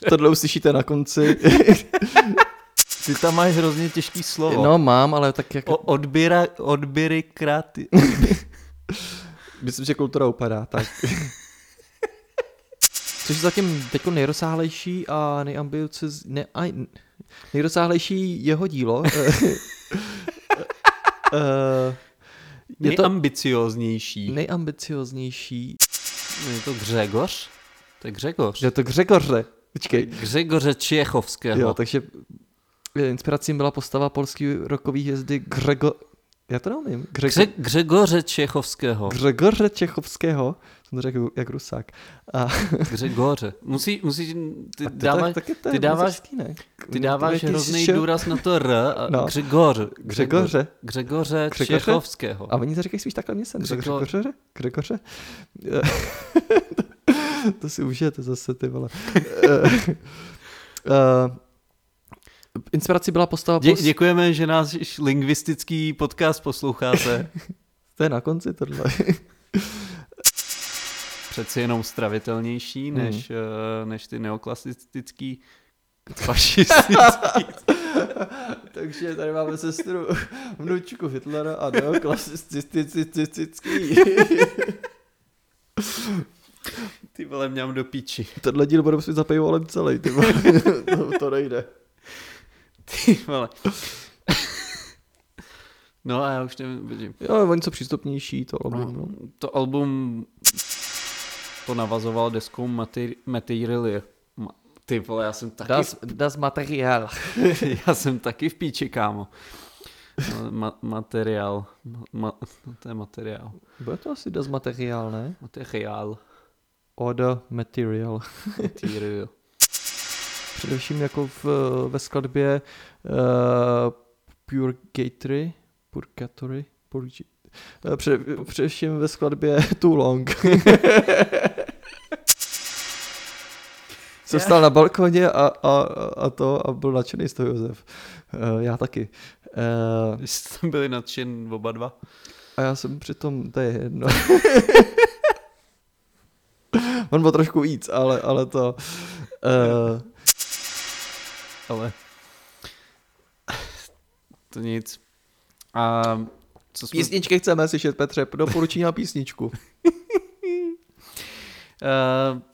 tohle uslyšíte na konci. Ty tam máš hrozně těžký slovo. No mám, ale tak jak... O, odběra, odběry kráty. <laughs> Myslím, že kultura upadá, tak. <laughs> Což je zatím teď nejrozsáhlejší a nejambicioznější, ne, aj, nejrozsáhlejší jeho dílo. Eh, je to Nejambicioznější. nejambicioznější. Je to Gřegoř? To je Gřegoř. Je to Gřegoře. Počkej. Gřegoře Čechovského. Jo, takže inspirací byla postava polský rokový hvězdy Grzego... Já to neumím. Grzego... Gře, Gřegoře Čechovského. Grzegorze Čechovského. Jsem to řekl jak Rusák. A <laughs> Gřegoře. Musí, musí, ty to dáváš, tak, to je ty dáváš, ty dáváš hrozný šo- důraz na to R a <laughs> No. Gřegor. Gřegoře. Gřegoře Gřegoře? Čechovského. A oni to říkají spíš takhle mě jsem. Gřego- Gřegoře? Gřegoře? <laughs> to si užijete zase, ty vole. uh, inspirací byla postava... Dě, děkujeme, že náš lingvistický podcast posloucháte. <laughs> To je na konci tohle. <laughs> Přeci jenom stravitelnější Hmm. než, eh, než ty neoklasistický fašistický. <laughs> Takže tady máme sestru vnučku Hitlera a neoklasistický. Ty vole, mňam do píči. Tenhle díl budeme si za paywallem celý, ty vole. to, to nejde. Ty vole. No a já už nevím, vidím. Jo, o něco přístupnější to album, no. To album to navazoval deskou Materi- Material. Ma- Ty vole, já jsem taky, Das, das Material. <laughs> já jsem taky v píči, kámo. No, Ma- materiál. Ma- ma- no, to je materiál. Bude to asi Das Material, ne? Materiál. Oda Material. Material. Především jako v, ve skladbě uh, Purgatory. Purgatory. Purgi- eh, Před, především ve skladbě <laughs> Too Long. Jsem stál na balkoně a, a, a to a byl nadšený z toho Josef. Uh, já taky. Uh, Vy jste tam byli nadšen oba dva. a já jsem přitom, to je jedno. <laughs> On byl trošku víc, ale, ale to... Uh, Ale <sighs> to nic. A co jsme... písničky chceme slyšet, Petře, doporučí na písničku. Uh, <laughs>